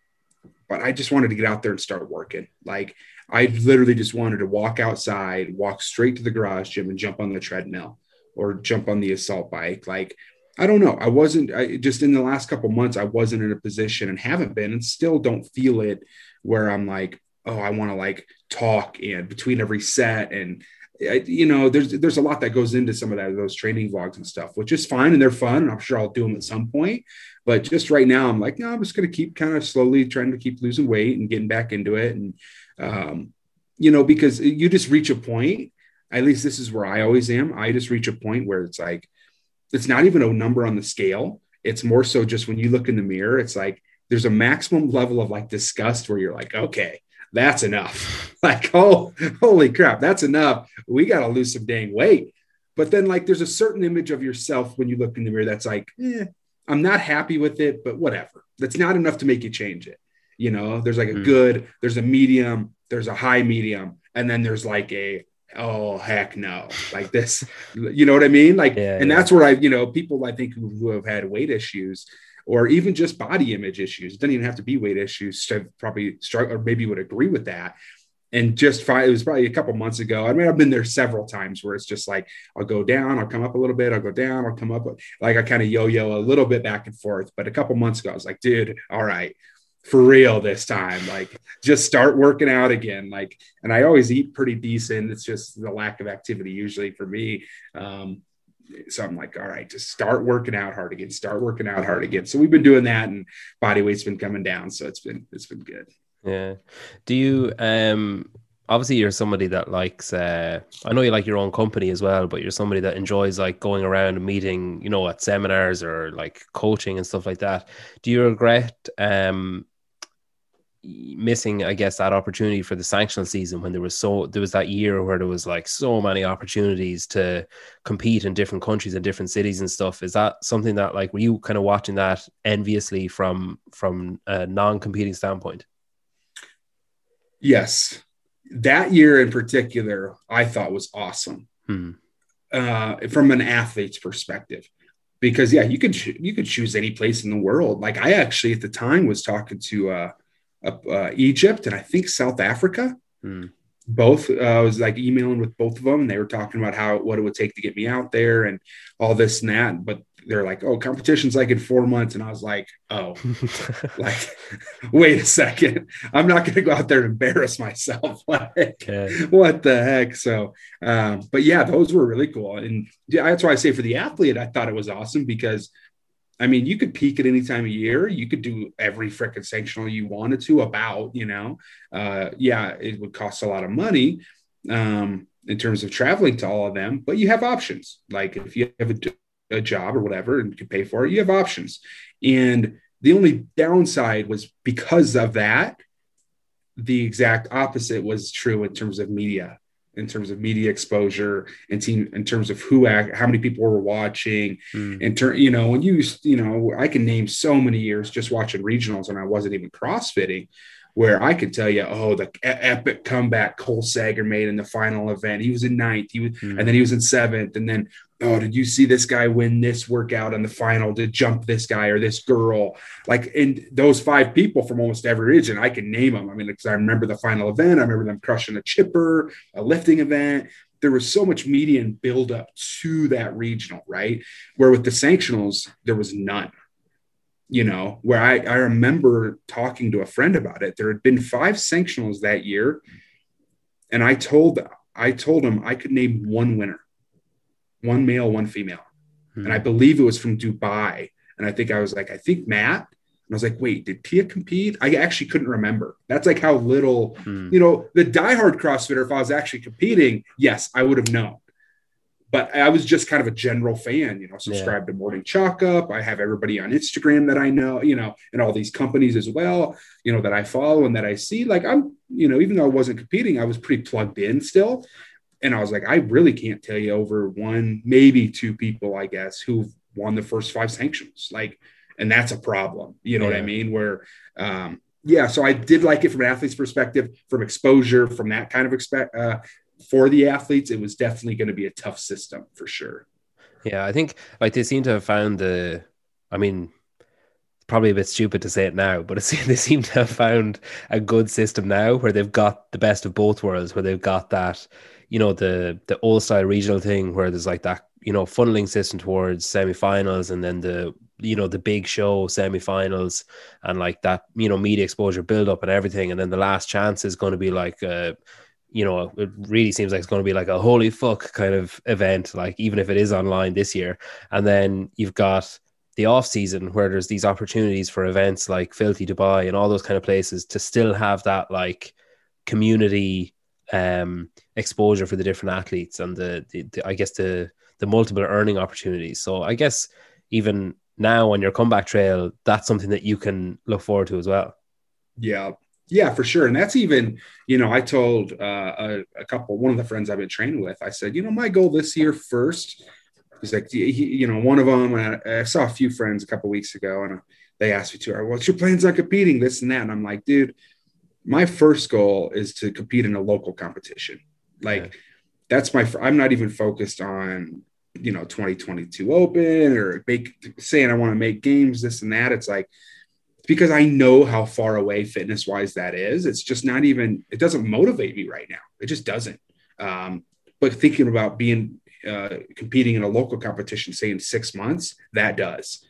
but I just wanted to get out there and start working. Like I literally just wanted to walk outside, walk straight to the garage gym and jump on the treadmill or jump on the assault bike. Like I don't know. I wasn't I, just in the last couple months. I wasn't in a position and haven't been, and still don't feel it where I'm like, oh, I want to like talk and between every set and you know, there's there's a lot that goes into some of that those training vlogs and stuff, which is fine and they're fun. And I'm sure I'll do them at some point. But just right now, I'm like, no, I'm just to keep kind of slowly trying to keep losing weight and getting back into it. And um, you know, because you just reach a point. At least this is where I always am. I just reach a point where it's like, it's not even a number on the scale. It's more so just when you look in the mirror, it's like there's a maximum level of like disgust where you're like, okay, that's enough. Like, oh, holy crap, that's enough. We got to lose some dang weight. But then, like, there's a certain image of yourself when you look in the mirror that's like, eh, I'm not happy with it, but whatever. That's not enough to make you change it. You know, there's like a mm. good, there's a medium, there's a high medium, and then there's like a, oh heck no like this you know what i mean like yeah, and yeah. that's where i you know people i think who, who have had weight issues or even just body image issues. It doesn't even have to be weight issues. So probably struggle or maybe would agree with that. And just five, it was probably a couple months ago. I mean, I've been there several times where it's just like I'll go down, I'll come up a little bit, I'll go down, I'll come up. Like I kind of yo-yo a little bit back and forth. But a couple months ago, I was like, dude, all right, for real this time. Like just start working out again. Like, and I always eat pretty decent. It's just the lack of activity usually for me. Um, so I'm like, all right, just start working out hard again, start working out hard again. So we've been doing that and body weight's been coming down. So it's been, it's been good. Yeah. Do you, um, obviously you're somebody that likes, uh, I know you like your own company as well, but you're somebody that enjoys like going around and meeting, you know, at seminars or like coaching and stuff like that. Do you regret, um, missing, I guess, that opportunity for the sanctional season when there was so there was that year where there was like so many opportunities to compete in different countries and different cities and stuff. Is that something that like were you kind of watching that enviously from from a non-competing standpoint? Yes, that year in particular, I thought was awesome hmm. uh, from an athlete's perspective. Because yeah, you could you could choose any place in the world. Like I actually at the time was talking to uh, uh, Egypt and I think South Africa. Mm. Both uh, I was like emailing with both of them. And they were talking about how what it would take to get me out there and all this and that. But they're like, "Oh, competition's like in four months," and I was like, "Oh, like, wait a second, I'm not going to go out there and embarrass myself. like, okay. what the heck?" So, um, but yeah, those were really cool, and yeah, that's why I say for the athlete, I thought it was awesome because I mean, you could peak at any time of year. You could do every freaking sanctional you wanted to about, you know. Uh, yeah, it would cost a lot of money. Um, in terms of traveling to all of them, but you have options. Like if you have a, a job or whatever and you can pay for it, you have options. And the only downside was because of that, the exact opposite was true in terms of media in terms of media exposure and team in terms of who act, how many people were watching mm. in turn you know when you you know i can name so many years just watching regionals and i wasn't even crossfitting where I could tell you, oh, the epic comeback Cole Sager made in the final event. He was in ninth, he was, mm. and then he was in seventh, and then oh, did you see this guy win this workout in the final to jump this guy or this girl? Like, and those five people from almost every region, I can name them. I mean, because I remember the final event, I remember them crushing a chipper, a lifting event. There was so much media and build up to that regional, right? Where with the sanctionals, there was none you know, where I, I remember talking to a friend about it. There had been five sanctionals that year. And I told I told him I could name one winner, one male, one female. Hmm. And I believe it was from Dubai. And I think I was like, I think Matt. And I was like, wait, did Tia compete? I actually couldn't remember. That's like how little, hmm. you know, the diehard CrossFitter, if I was actually competing, yes, I would have known but I was just kind of a general fan, you know, subscribe yeah. to Morning Chalk Up. I have everybody on Instagram that I know, you know, and all these companies as well, you know, that I follow and that I see. Like I'm, you know, even though I wasn't competing, I was pretty plugged in still. And I was like, I really can't tell you over one, maybe two people, I guess, who've won the first five sanctions. Like, and that's a problem. You know yeah. what I mean? Where um, yeah, so I did like it from an athlete's perspective, from exposure, from that kind of expect uh, for the athletes, it was definitely going to be a tough system for sure. Yeah, I think like they seem to have found the. I mean, probably a bit stupid to say it now, but they seem to have found a good system now where they've got the best of both worlds, where they've got that, you know, the the old style regional thing where there's like that, you know, funneling system towards semifinals and then the you know the big show semifinals and like that you know media exposure build up and everything and then the last chance is going to be like uh you know, it really seems like it's going to be like a holy fuck kind of event, like even if it is online this year. And then you've got the off season where there's these opportunities for events like Filthy Dubai and all those kind of places to still have that like community um exposure for the different athletes and the, the, the I guess the the multiple earning opportunities. So I guess even now on your comeback trail, that's something that you can look forward to as well. Yeah, yeah, for sure. And that's even, you know, I told uh, a, a, couple, one of the friends I've been training with, I said, you know, my goal this year first is like, he, you know, one of them, I, I saw a few friends a couple weeks ago and they asked me to, what's your plans on competing, this and that. And I'm like, dude, my first goal is to compete in a local competition. Like, yeah. that's my, I'm not even focused on, you know, 2022 open or make, saying I want to make games, this and that. It's like, because I know how far away fitness wise that is. It's just not even, it doesn't motivate me right now. It just doesn't. Um, but thinking about being, uh, competing in a local competition, say in six months, that does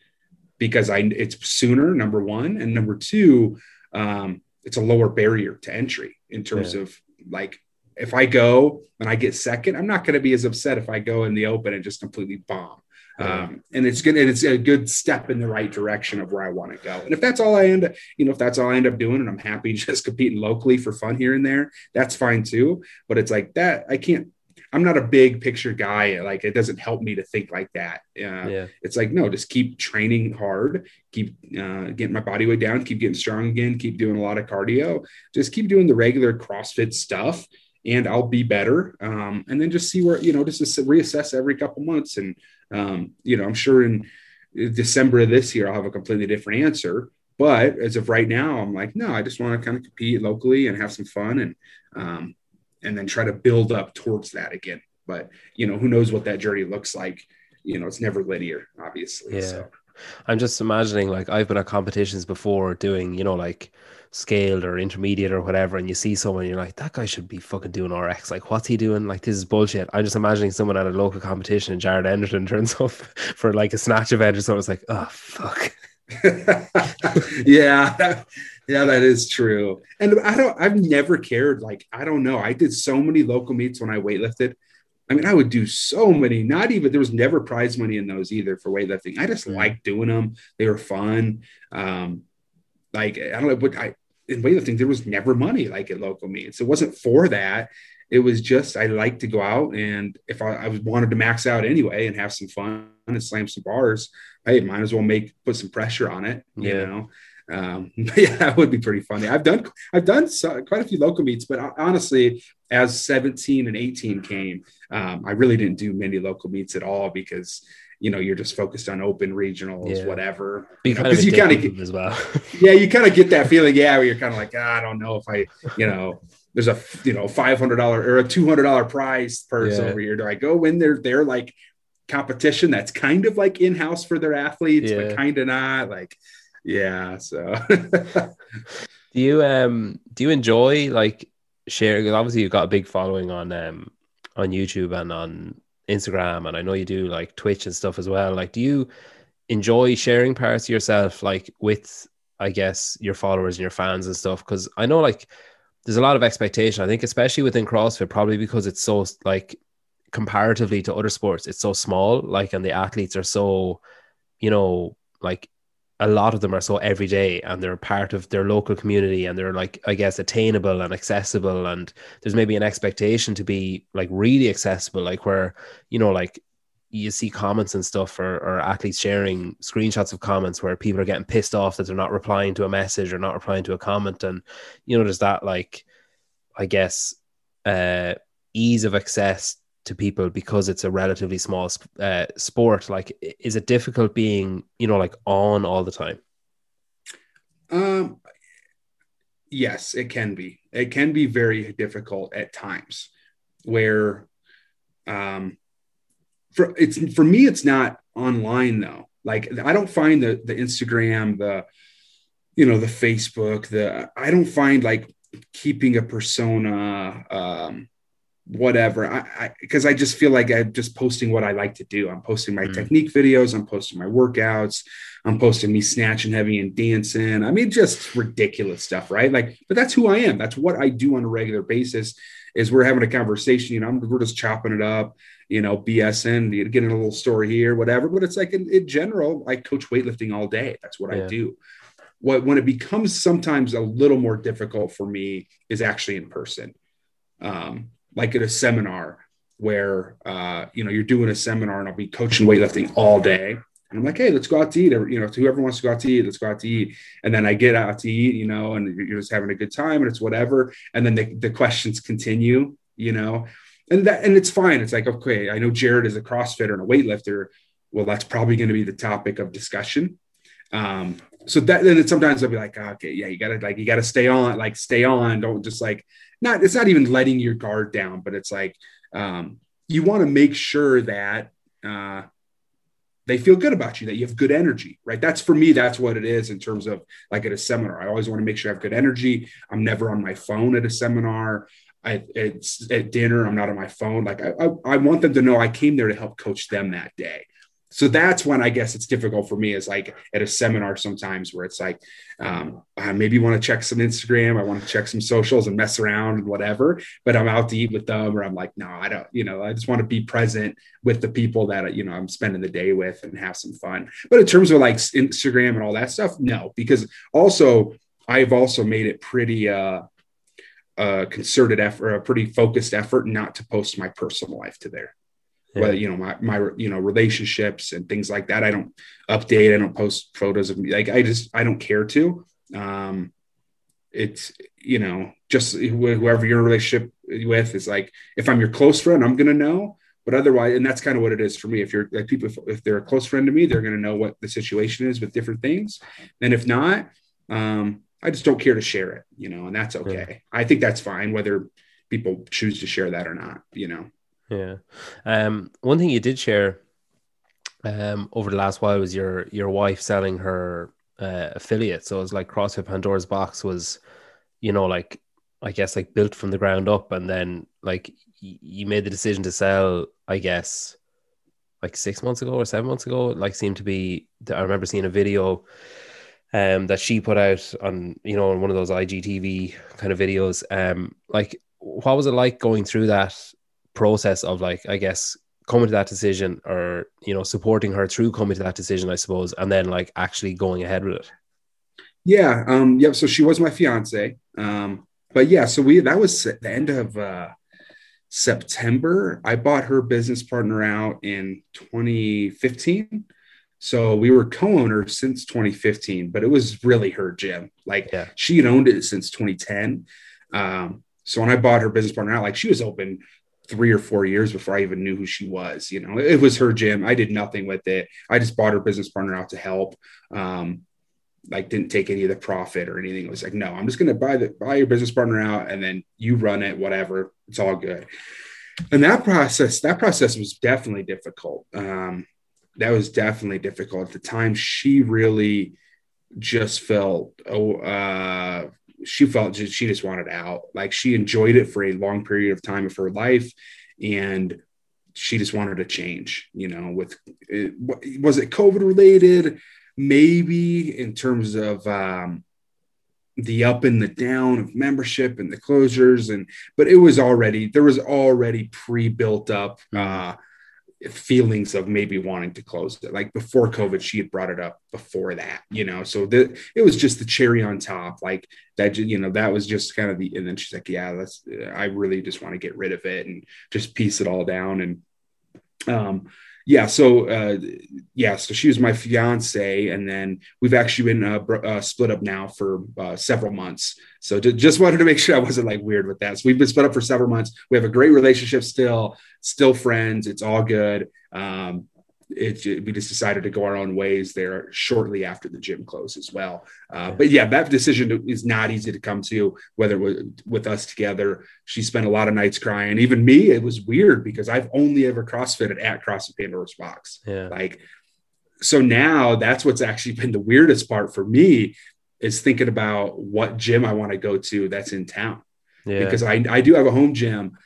because I, it's sooner, number one. And number two, um, it's a lower barrier to entry in terms yeah. of like, if I go and I get second, I'm not going to be as upset if I go in the open and just completely bomb. Um, and it's good and it's a good step in the right direction of where I want to go. And if that's all I end up, you know, if that's all I end up doing and I'm happy just competing locally for fun here and there, that's fine too. But it's like that, I can't, I'm not a big picture guy. Like it doesn't help me to think like that. Uh, yeah. It's like, no, just keep training hard, keep uh, getting my body weight down, keep getting strong again, keep doing a lot of cardio, just keep doing the regular CrossFit stuff and I'll be better. Um, and then just see where, you know, just reassess every couple months and, um, you know, I'm sure in December of this year, I'll have a completely different answer. But as of right now, I'm like, no, I just want to kind of compete locally and have some fun and, um, and then try to build up towards that again. But, you know, who knows what that journey looks like? You know, it's never linear, obviously. Yeah. So. I'm just imagining like I've been at competitions before doing, you know, like scaled or intermediate or whatever, and you see someone, you're like, that guy should be fucking doing RX. Like, what's he doing? Like, this is bullshit. I'm just imagining someone at a local competition and Jared Enderton turns up for like a snatch event or something. It's like, oh, fuck. yeah. Yeah, that is true. And I don't, I've never cared. Like, I don't know. I did so many local meets when I weightlifted. I mean, I would do so many, not even, there was never prize money in those either for weightlifting. I just liked doing them. They were fun. Um, like, I don't know, but I, in weightlifting, there was never money like at local meets. It wasn't for that. It was just I like to go out and if I, I wanted to max out anyway and have some fun and slam some bars, hey, might as well make put some pressure on it. You Yeah. know, um, yeah, that would be pretty funny. I've done I've done so, quite a few local meets, but honestly, as 17 and 18 came, um, I really didn't do many local meets at all because you know you're just focused on open regionals, Yeah. whatever. because You kind of 'cause you kind of addictive as well. yeah, you kind of get that feeling, yeah, where you're kind of like, ah, I don't know if I, you know, there's a you know five hundred dollar or a two hundred dollar prize purse Yeah. over here. Do I go win their their like competition that's kind of like in house for their athletes, Yeah. but kind of not? Like, yeah. So Do you um do you enjoy like sharing Obviously, you've got a big following on um on YouTube and on Instagram, and I know you do like Twitch and stuff as well. Like, do you enjoy sharing parts of yourself like with I guess your followers and your fans and stuff? Because I know like there's a lot of expectation. I think especially within CrossFit, probably because it's so like comparatively to other sports, it's so small. Like, and the athletes are so, you know, like a lot of them are so everyday and they're part of their local community and they're like i guess attainable and accessible. And there's maybe an expectation to be like really accessible like where you know like you see comments and stuff or, or athletes sharing screenshots of comments where people are getting pissed off that they're not replying to a message or not replying to a comment. And you know there's that like i guess uh ease of access to people because it's a relatively small uh, sport like is it difficult being you know like on all the time Um, yes, it can be. It can be very difficult at times where, um, for it's for me, it's not online though. Like I don't find the the Instagram, the you know, the Facebook, the I don't find like keeping a persona, um, whatever. I I because I just feel like I'm just posting what I like to do. I'm posting my Mm. technique videos. I'm posting my workouts. I'm posting me snatching heavy and dancing. I mean, just ridiculous stuff, right? Like, but that's who I am. That's what I do on a regular basis. Is we're having a conversation, you know, I'm, we're just chopping it up, you know, BSing, you getting a little story here, whatever. But it's like in, in general, I coach weightlifting all day. That's what Yeah. I do. What when it becomes sometimes a little more difficult for me is actually in person, um, like at a seminar where uh, you know you're doing a seminar and I'll be coaching weightlifting all day. And I'm like, hey, let's go out to eat. You know, whoever wants to go out to eat, let's go out to eat. And then I get out to eat, you know, and you're just having a good time and it's whatever. And then the, the questions continue, you know, and that, and it's fine. It's like, okay, I know Jared is a CrossFitter and a weightlifter. Well, that's probably going to be the topic of discussion. Um, so that then sometimes I'll be like, okay, yeah, you gotta like, you gotta stay on, like stay on. Don't just like, not, it's not even letting your guard down, but it's like, um, you want to make sure that, uh, they feel good about you, that you have good energy, right? That's for me, that's what it is in terms of like at a seminar. I always want to make sure I have good energy. I'm never on my phone at a seminar. I, it's at dinner, I'm not on my phone. Like I, I, I want them to know I came there to help coach them that day. So that's when I guess it's difficult for me is like at a seminar sometimes where it's like, um, I maybe want to check some Instagram. I want to check some socials and mess around and whatever, but I'm out to eat with them or I'm like, no, I don't, you know, I just want to be present with the people that, you know, I'm spending the day with and have some fun. But in terms of like Instagram and all that stuff, no, because also I've also made it pretty, uh, a concerted effort, a pretty focused effort not to post my personal life to there. Yeah. Whether you know my my you know relationships and things like that, I don't update. I don't post photos of me. Like I just I don't care to. Um, it's you know just wh- whoever your relationship with is like if I'm your close friend, I'm gonna know. But otherwise, and that's kind of what it is for me. If you're like people, if, if they're a close friend to me, they're gonna know what the situation is with different things. And if not, um, I just don't care to share it, you know, and that's okay. I think that's fine whether people choose to share that or not, you know. Yeah. Um, one thing you did share um, over the last while was your your wife selling her uh, affiliate. So it was like CrossFit Pandora's Box was, you know, like I guess like built from the ground up, and then like y- you made the decision to sell. I guess like six months ago or seven months ago. It, like seemed to be. I remember seeing a video. Um, that she put out on you know on one of those IGTV kind of videos. Um, like what was it like going through that process of like I guess coming to that decision or you know supporting her through coming to that decision I suppose and then like actually going ahead with it Yeah. Um, yep. So she was my fiance. Um, but yeah, so we that was the end of uh September. I bought her business partner out in 2015. So we were co-owners since 2015, but it was really her gym. Like Yeah. she had owned it since 2010. Um, so when I bought her business partner out, like she was open three or four years before I even knew who she was. You know, it was her gym. I did nothing with it. I just bought her business partner out to help. Um, like didn't take any of the profit or anything. It was like, no, I'm just gonna buy the buy your business partner out and then you run it, whatever. It's all good. And that process, that process was definitely difficult. Um, that was definitely difficult at the time. She really just felt oh uh she felt she just wanted out. Like she enjoyed it for a long period of time of her life and she just wanted to change, you know, with it, was it COVID related? Maybe in terms of um, the up and the down of membership and the closures, and but it was already there was already pre-built up uh, feelings of maybe wanting to close it. Like before COVID, she had brought it up before that, you know. So the it was just the cherry on top, like that. You know, that was just kind of the. And then she's like, "Yeah, that's. I really just want to get rid of it and just piece it all down." And um, yeah, so uh, yeah, so she was my fiance, and then we've actually been uh, uh, split up now for uh, several months. So ju- just wanted to make sure I wasn't like weird with that. So we've been split up for several months. We have a great relationship still, still friends. It's all good. Um, it, we just decided to go our own ways there shortly after the gym closed as well. Uh, but yeah, that decision is not easy to come to, whether with, with us together. She spent a lot of nights crying. Even me, it was weird because I've only ever CrossFitted at CrossFit Pandora's Box. Yeah. Like, so now that's what's actually been the weirdest part for me is thinking about what gym I want to go to that's in town Yeah. because I, I do have a home gym,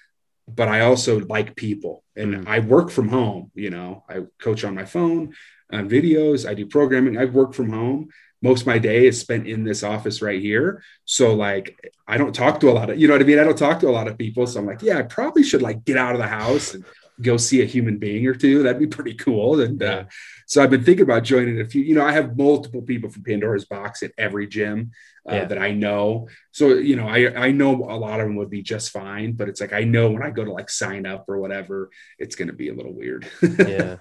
but I also like people and Mm. I work from home. You know, I coach on my phone, on videos, I do programming. I work from home. Most of my day is spent in this office right here. So like, I don't talk to a lot of, you know what I mean? I don't talk to a lot of people. So I'm like, yeah, I probably should like get out of the house and go see a human being or two. That'd be pretty cool. And uh, so I've been thinking about joining a few, you know, I have multiple people from Pandora's box at every gym uh, Yeah. that I know. So, you know, I, I know a lot of them would be just fine, but it's like, I know when I go to like sign up or whatever, it's going to be a little weird. yeah.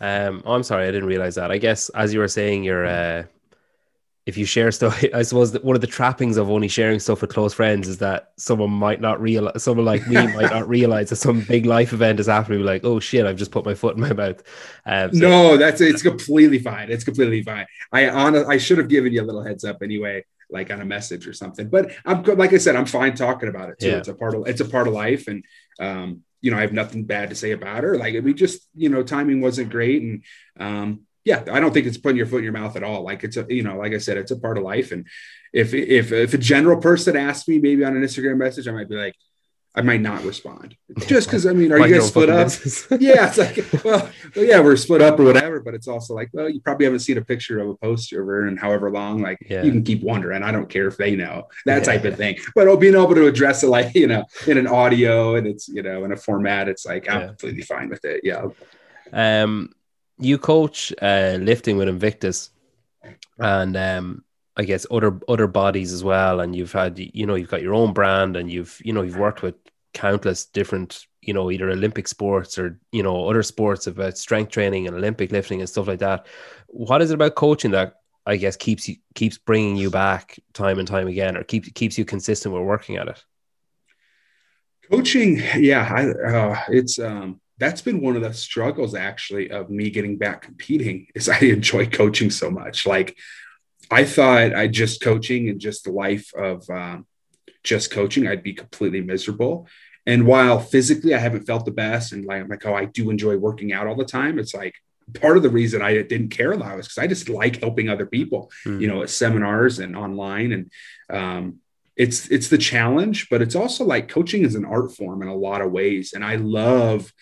Um, oh, I'm sorry, I didn't realize that. I guess as you were saying, you're uh, if you share stuff, I suppose that one of the trappings of only sharing stuff with close friends is that someone might not realize, someone like me might not realize that some big life event is happening. Like, oh shit, I've just put my foot in my mouth. Um, so- no, that's it's completely fine. It's completely fine. I on I should have given you a little heads up anyway, like on a message or something. But I'm. Like I said, I'm fine talking about it too. Yeah. It's a part of it's a part of life, and um, you know, I have nothing bad to say about her. Like we just, you know, timing wasn't great, and um, yeah, I don't think it's putting your foot in your mouth at all. Like it's a, you know, like I said, it's a part of life. And if if if a general person asked me maybe on an Instagram message, I might be like, I might not respond, just because I mean, are Mind you guys split up? yeah, it's like, well, well, yeah, we're split up or whatever, but it's also like, well, you probably haven't seen a picture of a poster of her in however long. Like, Yeah. you can keep wondering. I don't care if they know that Yeah, type of thing. But oh, being able to address it like, you know, in an audio and it's, you know, in a format, it's like, I'm Yeah. completely fine with it. Yeah. Um, you coach uh, lifting with Invictus, and um, I guess other other bodies as well. And you've had, you know, you've got your own brand, and you've, you know, you've worked with countless different, you know, either Olympic sports or you know other sports about strength training and Olympic lifting and stuff like that. What is it about coaching that I guess keeps you keeps bringing you back time and time again, or keeps keeps you consistent with working at it? Coaching, yeah, I, uh, it's um, that's been one of the struggles actually of me getting back competing. Is I enjoy coaching so much. Like I thought I just coaching and just the life of um, just coaching, I'd be completely miserable. And while physically I haven't felt the best, and like I'm like, oh, I do enjoy working out all the time. It's like part of the reason I didn't care a lot was because I just like helping other people Hmm. you know, at seminars and online. And um, it's it's the challenge, but it's also like coaching is an art form in a lot of ways. And I love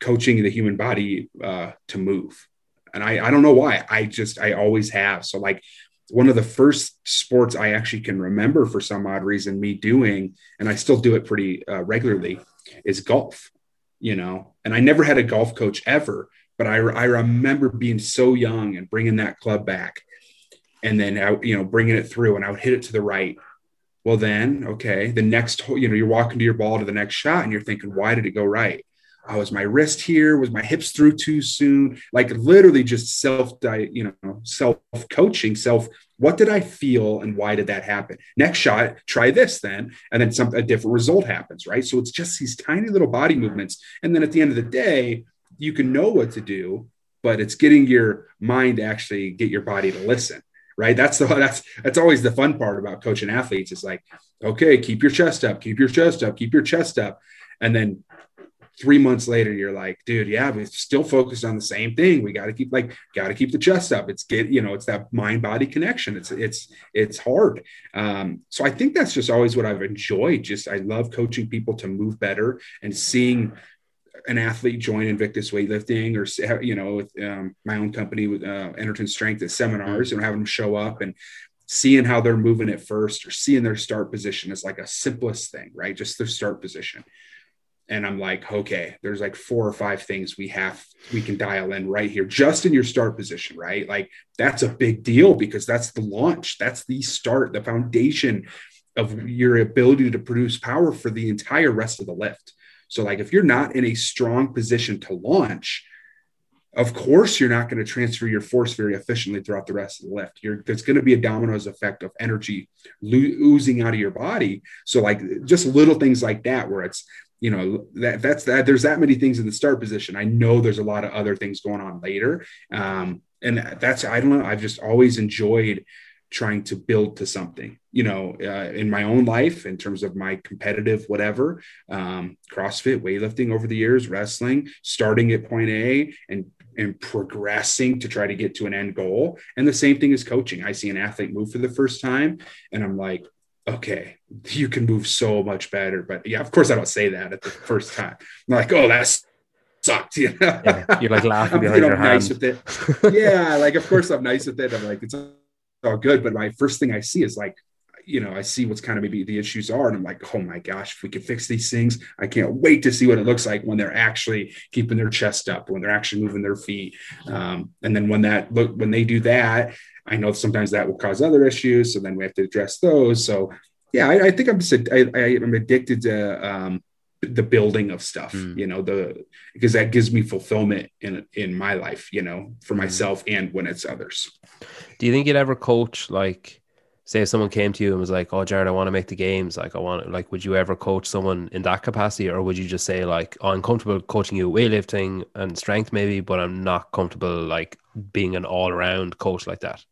coaching the human body uh, to move. And I, I don't know why. I just I always have. So like one of the first sports I actually can remember for some odd reason me doing, and I still do it pretty uh, regularly, is golf. You know, and I never had a golf coach ever, but I I remember being so young and bringing that club back and then out, you know, bringing it through and I would hit it to the right. Well, then, okay, the next, you know, you're walking to your ball to the next shot and you're thinking, why did it go right? Oh, was my wrist here? Was my hips through too soon? Like literally just self, you know, self coaching, self. What did I feel and why did that happen? Next shot, try this then, and then some a different result happens, right? So it's just these tiny little body movements, and then at the end of the day, you can know what to do, but it's getting your mind to actually get your body to listen right? That's the that's that's always the fun part about coaching athletes. It's like, okay, keep your chest up, keep your chest up, keep your chest up, and then three months later, you're like, dude, yeah, we're still focused on the same thing. We got to keep like, got to keep the chest up. It's get, you know, it's that mind body connection. It's, it's, it's hard. Um, so I think that's just always what I've enjoyed. Just, I love coaching people to move better and seeing an athlete join Invictus weightlifting or you know with um, my own company with uh, Enderton Strength at seminars and having them show up and seeing how they're moving at first or seeing their start position is like a simplest thing, right? Just their start position. And I'm like, okay, there's like four or five things we have we can dial in right here, just in your start position, right? Like that's a big deal because that's the launch, that's the start, the foundation of your ability to produce power for the entire rest of the lift. So, like, if you're not in a strong position to launch, of course, you're not going to transfer your force very efficiently throughout the rest of the lift. You're, there's going to be a dominoes effect of energy lo- oozing out of your body. So, like, just little things like that, where it's, you know, that that's that. There's that many things in the start position. I know there's a lot of other things going on later. Um, and that's, I don't know, I've just always enjoyed trying to build to something you know uh, in my own life in terms of my competitive whatever um, crossfit weightlifting over the years wrestling starting at point a and and progressing to try to get to an end goal and the same thing is coaching i see an athlete move for the first time and i'm like okay you can move so much better but yeah of course i don't say that at the first time i'm like oh that's sucked. You know? yeah, you're like laughing behind you know, your nice with it. Yeah, like of course I'm nice with it. I'm like it's all good. But my first thing I see is like, you know, I see what's kind of maybe the issues are, and I'm like, oh my gosh, if we could fix these things, I can't wait to see what it looks like when they're actually keeping their chest up, when they're actually moving their feet, um, and then when that look when they do that, I know sometimes that will cause other issues, so then we have to address those. So yeah, I, I think I'm just I, I, am addicted to um, the building of stuff mm. you know the because that gives me fulfillment in in my life you know for hmm. myself and when it's others do you think you'd ever coach like say if someone came to you and was like oh jared i want to make the games like i want like would you ever coach someone in that capacity or would you just say like oh, i'm comfortable coaching you weightlifting and strength maybe but i'm not comfortable like being an all-around coach like that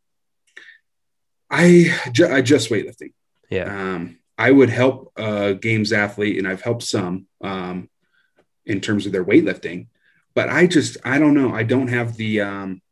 i ju- i just weightlifting yeah um I would help a games athlete, and I've helped some um, in terms of their weightlifting, but I just I don't know. I don't have the um,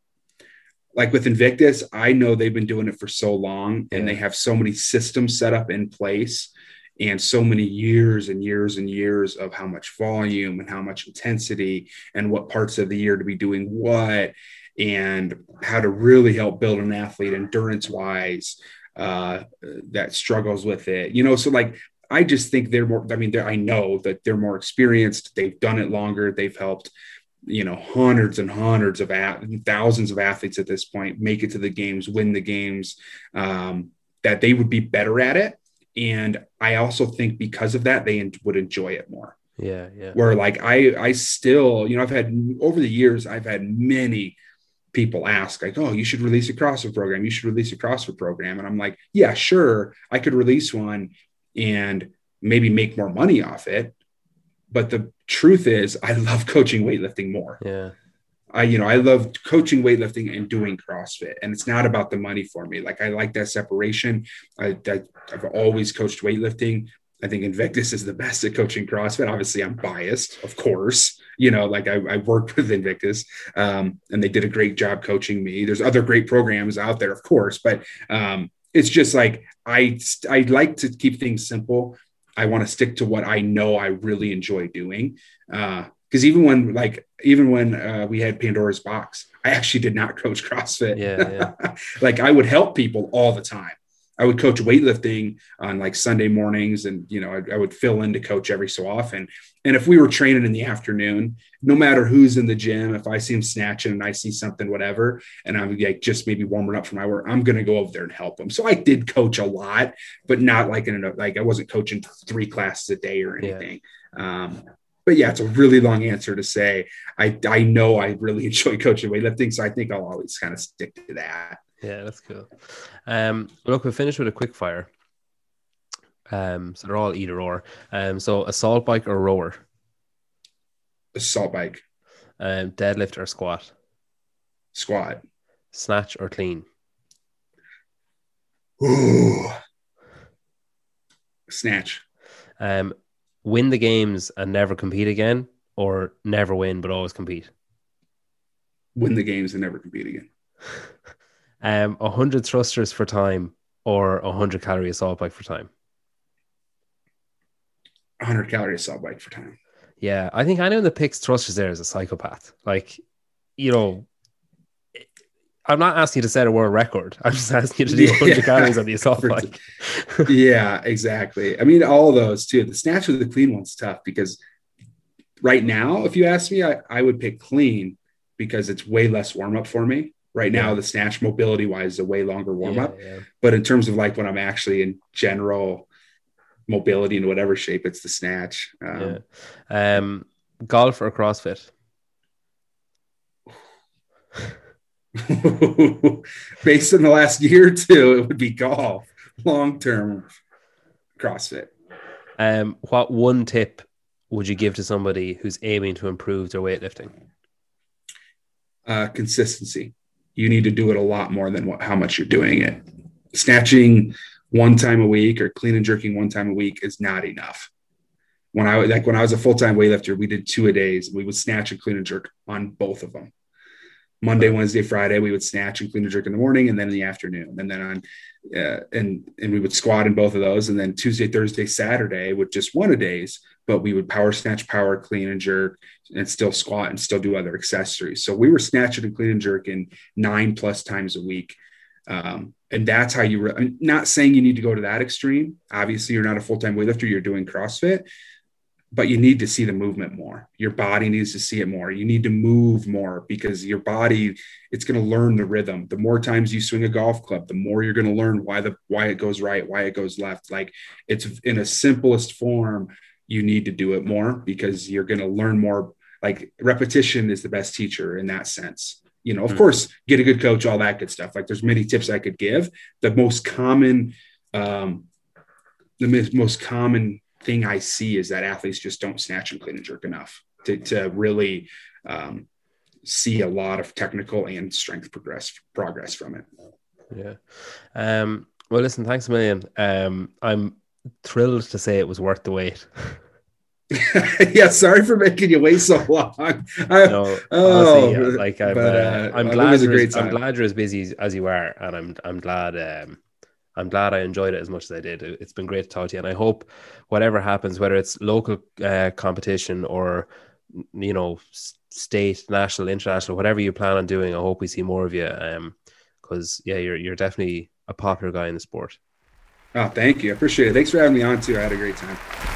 like with Invictus. I know they've been doing it for so long, and they have so many systems set up in place, and so many years and years and years of how much volume and how much intensity and what parts of the year to be doing what and how to really help build an athlete endurance wise uh, that struggles with it. You know, so like I just think they're more. I mean, I know that they're more experienced. They've done it longer. They've helped you know hundreds and hundreds of thousands of athletes at this point make it to the games win the games um, that they would be better at it and i also think because of that they would enjoy it more yeah yeah where like i i still you know i've had over the years i've had many people ask like oh you should release a crossfit program. You should release a crossfit program. And i'm like yeah sure. I could release one and maybe make more money off it. But the truth is i love coaching weightlifting more. Yeah. I you know i love coaching weightlifting and doing crossfit and it's not about the money for me. Like i like that separation. I, I i've always coached weightlifting I think Invictus is the best at coaching CrossFit. Obviously, I'm biased, of course. You know, like I, I worked with Invictus, um, and they did a great job coaching me. There's other great programs out there, of course, but um, it's just like I I like to keep things simple. I want to stick to what I know I really enjoy doing. Because uh, even when like even when uh, we had Pandora's Box, I actually did not coach CrossFit. Yeah, yeah. like I would help people all the time I would coach weightlifting on like Sunday mornings, and you know, I, I, would fill in to coach every so often. And if we were training in the afternoon, no matter who's in the gym, if I see him snatching and I see something, whatever, and I'm like just maybe warming up for my work, I'm gonna go over there and help him. So I did coach a lot, but not like in a like I wasn't coaching three classes a day or anything. Yeah. Um, but yeah, it's a really long answer to say. I I know I really enjoy coaching weightlifting, so I think I'll always kind of stick to that. Yeah, that's cool. Um, look, we'll finish with a quick fire. Um, so they're all either or. Um, so assault bike or rower. Assault bike. Um, deadlift or squat. Squat. Snatch or clean. Ooh. Snatch. Um, win the games and never compete again, or never win but always compete. Win the games and never compete again. Um, 100 thrusters for time or 100 calorie assault bike for time? 100 calorie assault bike for time. Yeah, I think anyone that picks thrusters there is a psychopath. Like, you know, I'm not asking you to set a world record. I'm just asking you to do 100 yeah. calories on the assault bike. yeah, exactly. I mean, all those too. The snatch with the clean one's tough because right now, if you ask me, I, I would pick clean because it's way less warm up for me. Right now, yeah. the snatch mobility wise is a way longer warm up. Yeah, yeah. But in terms of like when I'm actually in general mobility in whatever shape, it's the snatch. Um, um, golf or CrossFit? Based on the last year or two, it would be golf. Long term, CrossFit. Um, what one tip would you give to somebody who's aiming to improve their weightlifting? Uh, consistency you need to do it a lot more than what, how much you're doing it. Snatching one time a week or clean and jerking one time a week is not enough. When I like when I was a full time weightlifter, we did two a days. We would snatch and clean and jerk on both of them. Monday, Wednesday, Friday, we would snatch and clean and jerk in the morning, and then in the afternoon, and then on, uh, and and we would squat in both of those, and then Tuesday, Thursday, Saturday with just one a days, but we would power snatch, power clean and jerk, and still squat and still do other accessories. So we were snatching and clean and jerking nine plus times a week. Um, and that's how you, re- I'm not saying you need to go to that extreme. Obviously, you're not a full time weightlifter, you're doing CrossFit, but you need to see the movement more. Your body needs to see it more. You need to move more because your body, it's going to learn the rhythm. The more times you swing a golf club, the more you're going to learn why the why it goes right, why it goes left. Like it's in a simplest form you need to do it more because you're going to learn more. Like repetition is the best teacher in that sense. You know, of mm-hmm. course, get a good coach, all that good stuff. Like there's many tips I could give. The most common, um, the most common thing I see is that athletes just don't snatch and clean and jerk enough to, to really um, see a lot of technical and strength progress progress from it. Yeah. Um, well, listen, thanks a million. Um, I'm thrilled to say it was worth the wait. yeah, sorry for making you wait so long. I, no, oh, honestly, like I'm, but, uh, I'm glad you're as, I'm glad you're as busy as you are, and I'm I'm glad um, I'm glad I enjoyed it as much as I did. It's been great to talk to you, and I hope whatever happens, whether it's local uh, competition or you know state, national, international, whatever you plan on doing, I hope we see more of you. Um, because yeah, you're you're definitely a popular guy in the sport. Oh, thank you. I appreciate it. Thanks for having me on too. I had a great time.